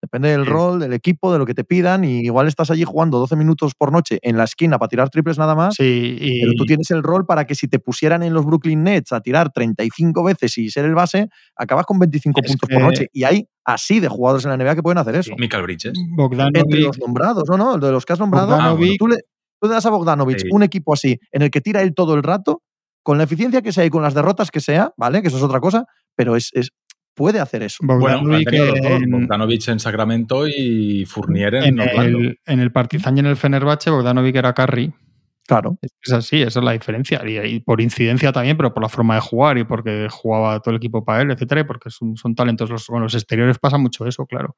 Depende del Sí. rol, del equipo, de lo que te pidan y igual estás allí jugando 12 minutos por noche en la esquina para tirar triples nada más. Sí, y, Pero tú tienes el rol para que si te pusieran en los Brooklyn Nets a tirar 35 veces y ser el base, acabas con 25 Es puntos que- por noche. Y hay así de jugadores en la NBA que pueden hacer eso. Michael Bridges. Entre Bogdanovic, los nombrados, no, no, de los que has nombrado. Bogdanovic- tú, le, tú le das a Bogdanovic Sí. un equipo así, en el que tira él todo el rato, con la eficiencia que sea y con las derrotas que sea, ¿vale? Que eso es otra cosa, pero es, es puede hacer eso. Bueno, han Bogdanovic tenido los dos, en, Bogdanovich en Sacramento y Fournier en, en Orlando. el, en el Partizan y en el Fenerbahce, Bogdanovic era carry. Claro. Es así, esa es la diferencia. Y, y por incidencia también, pero por la forma de jugar y porque jugaba todo el equipo para él, etcétera, y porque son, son talentos. Los, con los exteriores pasa mucho eso, claro.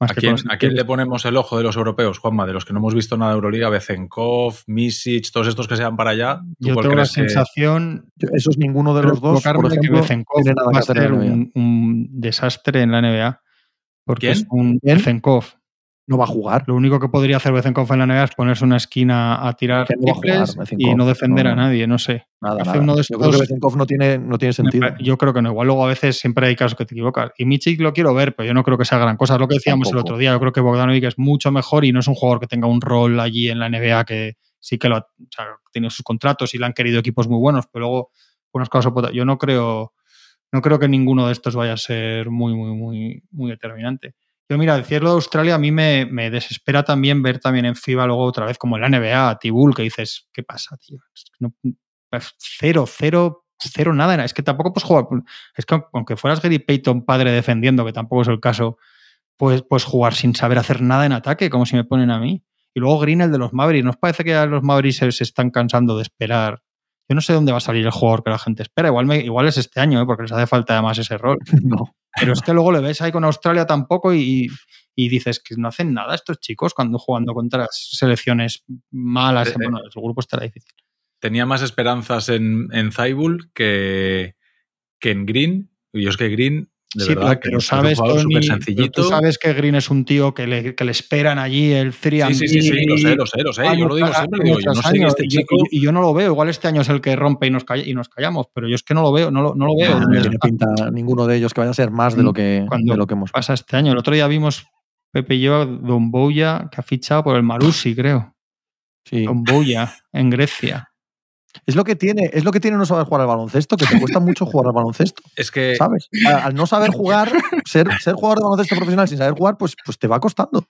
Más ¿A quién, con los a quién le ponemos el ojo de los europeos, Juanma? De los que no hemos visto nada de Euroliga, Bezenkov, Misic, todos estos que se van para allá. ¿tú Yo cuál tengo la crees que- sensación Yo- Esos ninguno de los dos, por equivocarme que ejemplo, Bezenkov tiene nada va a ser un desastre en la NBA. Porque ¿Quién? es un ¿Quién? Bezenkov. No va a jugar. Lo único que podría hacer Bezenkov en la NBA es ponerse una esquina a tirar no jugar, y no defender No, a nadie, no sé. Nada, hace nada. uno de Yo creo que estos- Bezenkov no tiene, no tiene sentido. Yo creo que no. Igual luego a veces siempre hay casos que te equivocas. Y Michik lo quiero ver, pero yo no creo que sea gran cosa. Es lo que decíamos el otro día. Yo creo que Bogdanovic es mucho mejor y no es un jugador que tenga un rol allí en la NBA que sí que lo ha, o sea, tiene sus contratos y le han querido equipos muy buenos, pero luego unos casos yo no creo no creo que ninguno de estos vaya a ser muy muy muy muy determinante. Yo mira, decirlo de Australia a mí me, me desespera también ver también en FIBA luego otra vez como en la NBA, Tibul, que dices, ¿qué pasa, tío? Pues cero, cero, cero nada. Es que tampoco puedes jugar. Es que aunque fueras Gary Payton padre defendiendo, que tampoco es el caso, pues puedes jugar sin saber hacer nada en ataque, como si me ponen a mí. Y luego Green, el de los Mavericks. ¿Nos parece que los Mavericks se, se están cansando de esperar? Yo no sé dónde va a salir el jugador que la gente espera. Igual, me- igual es este año, ¿eh? porque les hace falta además ese rol. [laughs] No. Pero es que luego le ves ahí con Australia tampoco y, y dices que no hacen nada estos chicos cuando jugando contra selecciones malas. Eh, eh. Bueno, el grupo estará difícil. Tenía más esperanzas en, en Zaibul que, que en Green. Y yo es que Green, de sí, verdad, pero, que sabes, Tony, pero tú sabes que Green es un tío que le, que le esperan allí el 3 Sí, sí, sí, sí, lo sé, lo sé, lo sé. Yo lo digo siempre, digo, yo no sé que este y, yo- chico. y yo no lo veo. Igual este año es el que rompe y nos, calla- y nos callamos, pero yo es que no lo veo, no lo, no lo veo. No, ¿Dónde tiene pinta ninguno de ellos que vaya a ser más de lo que, Cuando de lo que hemos pasa este año. El otro día vimos Pepe y yo a Don Bouya, que ha fichado por el Marusi, creo. Sí. Don Bouya, en Grecia. Es lo que tiene, es lo que tiene no saber jugar al baloncesto, que te cuesta mucho jugar al baloncesto, [laughs] Es que ¿sabes? Al no saber jugar, [laughs] ser, ser jugador de baloncesto profesional sin saber jugar, pues, pues te va costando.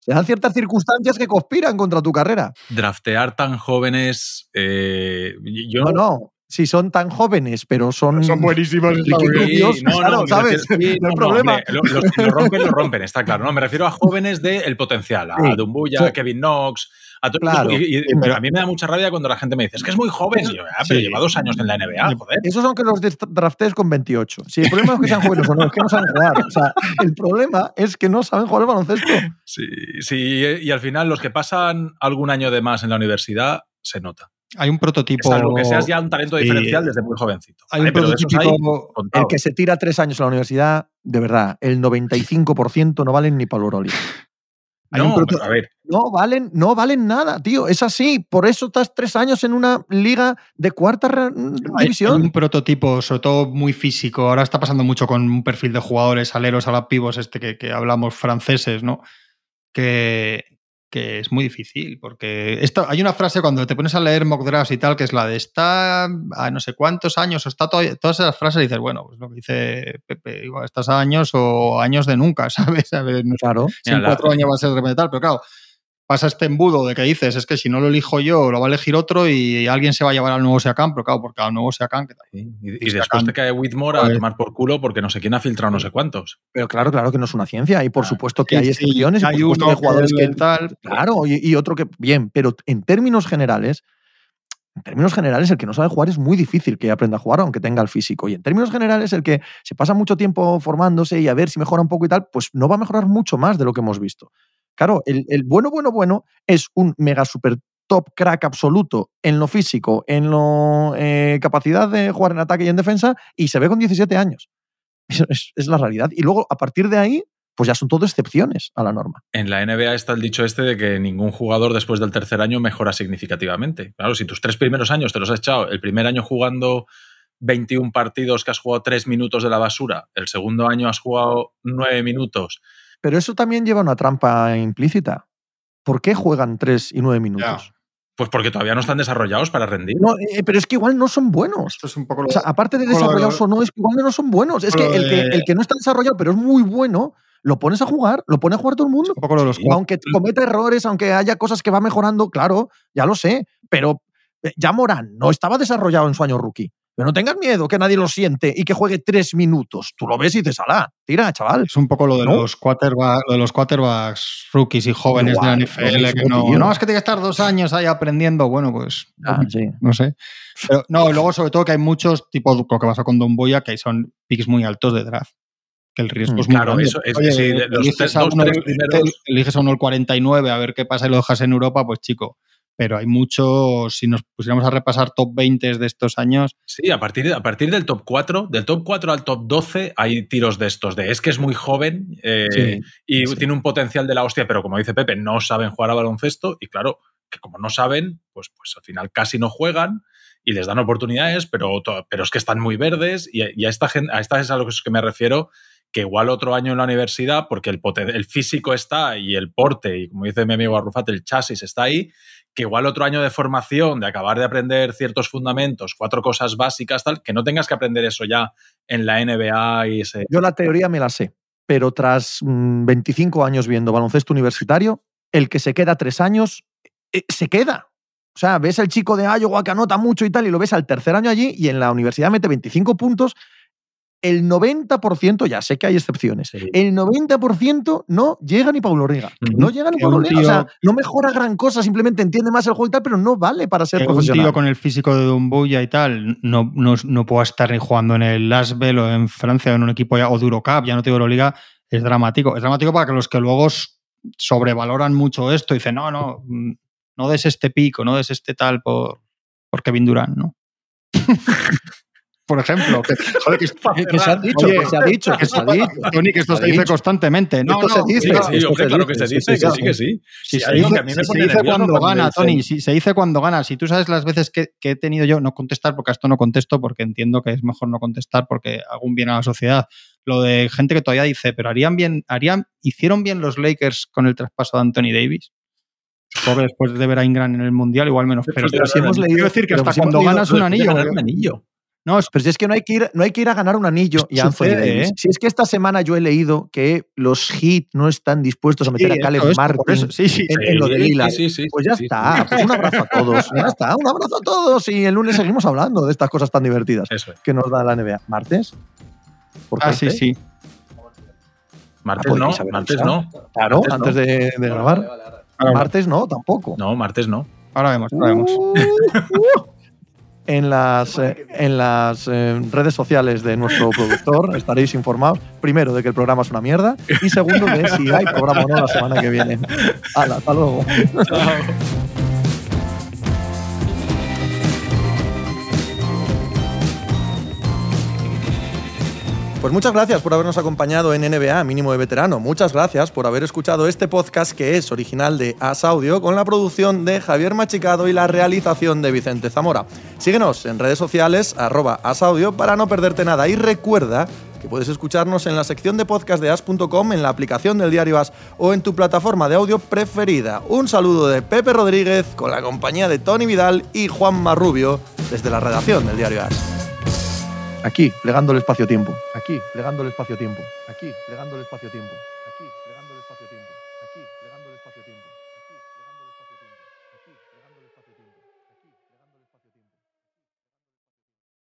Se dan ciertas circunstancias que conspiran contra tu carrera. draftear tan jóvenes. eh, yo No, no. Si son tan jóvenes, pero son. buenísimos. Liquirubios, claro, me ¿sabes? refiero- sí, No hay no, problema. hombre, lo- los que lo rompen, lo rompen, está claro. No, me refiero a jóvenes del potencial, a Sí, Dumbuya, sí. a Kevin Knox, a Claro. y- y- Sí, pero- a mí me da mucha rabia cuando la gente me dice, es que es muy joven. Yo, "Ah, pero Sí. lleva dos años en la NBA, joder. Esos son que los draftees con 28. Si el problema no es que sean jóvenes o no, es que no saben jugar. O sea, el problema es que no saben jugar al baloncesto. Sí, sí, y al final los que pasan algún año de más en la universidad, se nota. Hay un prototipo. Salvo que seas ya un talento diferencial desde muy jovencito. Hay un Vale, hay prototipo- El que se tira tres años en la universidad, de verdad, el 95% no valen ni para Euroliga. hay No, un proto- a ver, No valen, no valen nada, tío. Es así. Por eso estás tres años en una liga de cuarta Hay división. un prototipo, sobre todo muy físico. Ahora está pasando mucho con un perfil de jugadores aleros a la pivos, este que, que hablamos franceses, ¿no? Que, que es muy difícil, porque esto, hay una frase cuando te pones a leer mock drafts y tal, que es la de está a no sé cuántos años, o está todavía- todas esas frases, dices, bueno, pues lo que dice Pepe, igual estás a años o años de nunca, [laughs] ¿sabes? A ver, no sé Claro. si en cuatro años va a ser de repente tal, pero claro, pasa este embudo de que dices, es que si no lo elijo yo, lo va a elegir otro y alguien se va a llevar al nuevo Seacán, pero claro, porque al nuevo Seacán, que y, y Y después te cae Whitmore a Joder. tomar por culo porque no sé quién ha filtrado no sé cuántos. Pero claro, claro que no es una ciencia. Y por Ah, supuesto que Sí, hay sí, excepciones. y por hay supuesto que hay jugadores que que. tal. Claro, y, y otro que. Bien, pero en términos generales. En términos generales, el que no sabe jugar es muy difícil que aprenda a jugar, aunque tenga el físico. Y en términos generales, el que se pasa mucho tiempo formándose y a ver si mejora un poco y tal, pues no va a mejorar mucho más de lo que hemos visto. Claro, el, bueno, bueno, bueno es un mega super top crack absoluto en lo físico, en lo eh, capacidad de jugar en ataque y en defensa, y se ve con 17 años. [laughs] Es, la realidad. Y luego, a partir de ahí, pues ya son todo excepciones a la norma. En la NBA está el dicho este de que ningún jugador después del tercer año mejora significativamente. Claro, si tus tres primeros años te los has echado, el primer año jugando 21 partidos que has jugado 3 minutos de la basura, el segundo año has jugado 9 minutos. Pero eso también lleva una trampa implícita. ¿Por qué juegan 3 y 9 minutos? Pues porque todavía no están desarrollados para rendir. No, eh, pero es que igual no son buenos. Esto es un poco lo O sea, aparte de lo desarrollados o no, es que igual no son buenos. Es que el, que el que no está desarrollado, pero es muy bueno, lo pones a jugar, lo pone a jugar todo el mundo. un poco lo de los Sí. Aunque cometa errores, aunque haya cosas que va mejorando, claro, ya lo sé. Pero eh, ya Morán no estaba desarrollado en su año rookie. Pero no tengas miedo que nadie lo siente y que juegue tres minutos. Tú lo ves y dices, alá, tira, chaval. Es un poco lo de, ¿No? los quarterback- lo de los quarterbacks rookies y jóvenes Igual, de la NFL que mismo, no, tío. no, es que tiene que estar dos años ahí aprendiendo. Bueno, pues Ah, sí. no sé. Pero no, luego sobre todo que hay muchos, tipo lo que pasa con Don Boya, que son picks muy altos de draft. Que el riesgo Mm, es muy claro, grande. eso es- Oye, sí, los eliges tres- a dos, uno- tres primeros- eliges a uno el 49 a ver qué pasa y lo dejas en Europa, pues chico. Pero hay muchos, si nos pusiéramos a repasar top 20 de estos años, Sí, a partir, a partir del top 4, del top 4 al top 12 hay tiros de estos, de es que es muy joven eh, Sí, y sí. tiene un potencial de la hostia, pero como dice Pepe, no saben jugar a baloncesto y claro, que como no saben, pues, pues al final casi no juegan y les dan oportunidades, pero, pero es que están muy verdes y, y a esta gente, a esta es a lo que me refiero, que igual otro año en la universidad, porque el, el físico está y el porte, y como dice mi amigo Arrufat, el chasis está ahí, que igual otro año de formación, de acabar de aprender ciertos fundamentos, cuatro cosas básicas, tal, que no tengas que aprender eso ya en la NBA y. Yo la teoría me la sé, pero tras mm, 25 años viendo baloncesto universitario, el que se queda tres años, eh, se queda. O sea, ves al chico de Iowa que anota mucho y tal, y lo ves al tercer año allí y en la universidad mete 25 puntos. El 90%, ya sé que hay excepciones, Sí. el 90% no llega ni Paulo Riga. No llega ni Paulo un Riga. O sea, no mejora gran cosa, simplemente entiende más el juego y tal, pero no vale para ser que un profesional. tío con el físico de Dumbuya y tal no, no, no pueda estar ni jugando en el Lasvel o en Francia o en un equipo ya, o de Eurocup, ya no te digo Euroliga, es dramático. Es dramático para que los que luego sobrevaloran mucho esto y dicen, no, no, mm, no des este pico, no des este tal por, por Kevin Durant, ¿no? [laughs] por ejemplo, que, joder, que, Que- que se ha dicho, Oye, que se ha dicho, que se ha dicho. Tony, que esto Se dice constantemente. No, Esto no, se dice, Sí, mira, sí, esto hombre, se claro que se sí, dice, sí, que sí. que sí. Si se dice, que a mí me si pone se dice nervioso cuando gana, Tony, si se dice cuando gana. Si tú sabes las veces que, que he tenido yo, no contestar, porque a esto no contesto, porque entiendo que es mejor no contestar porque hago un bien a la sociedad. Lo de gente que todavía dice, pero harían bien, harían, hicieron bien los Lakers con el traspaso de Anthony Davis. Que después de ver a Ingram en el Mundial, igual menos. Pero, Pero si hemos leído- decir que hasta si cuando ganas anillo. un anillo. No, Pero si es que no hay que ir, no hay que ir a ganar un anillo y Anthony Davis. ¿eh? Si es que esta semana yo he leído que los Heat no están dispuestos a meter sí, a Caleb Martin sí, sí. en, en lo de Sí, Lillard. sí, sí, Pues ya sí, está, pues un abrazo a todos. Ya está, un abrazo a todos y el lunes seguimos hablando de estas cosas tan divertidas Eso es. que nos da la NBA. ¿Martes? Por Ah, sí, sí. Martes Ah, no, podéis haber martes no. Claro, Martes antes no. de, de grabar. Martes no, tampoco. No, martes no. ahora vemos, ahora vemos. Uh, uh. En las, eh, en las eh, redes sociales de nuestro productor [laughs] estaréis informados, primero, de que el programa es una mierda y segundo, de si hay programa o no la semana que viene. [laughs] Hala, hasta luego. Pues muchas gracias por habernos acompañado en NBA Mínimo de Veterano. Muchas gracias por haber escuchado este podcast que es original de As Audio con la producción de Javier Machicado y la realización de Vicente Zamora. Síguenos en redes sociales arroba asaudio para no perderte nada y recuerda que puedes escucharnos en la sección de podcast de as.com, en la aplicación del diario As o en tu plataforma de audio preferida. Un saludo de Pepe Rodríguez con la compañía de Tony Vidal y Juan Marrubio desde la redacción del diario As. Aquí, plegando el espacio-tiempo. Aquí, plegando el espacio-tiempo. Aquí, plegando el espacio-tiempo.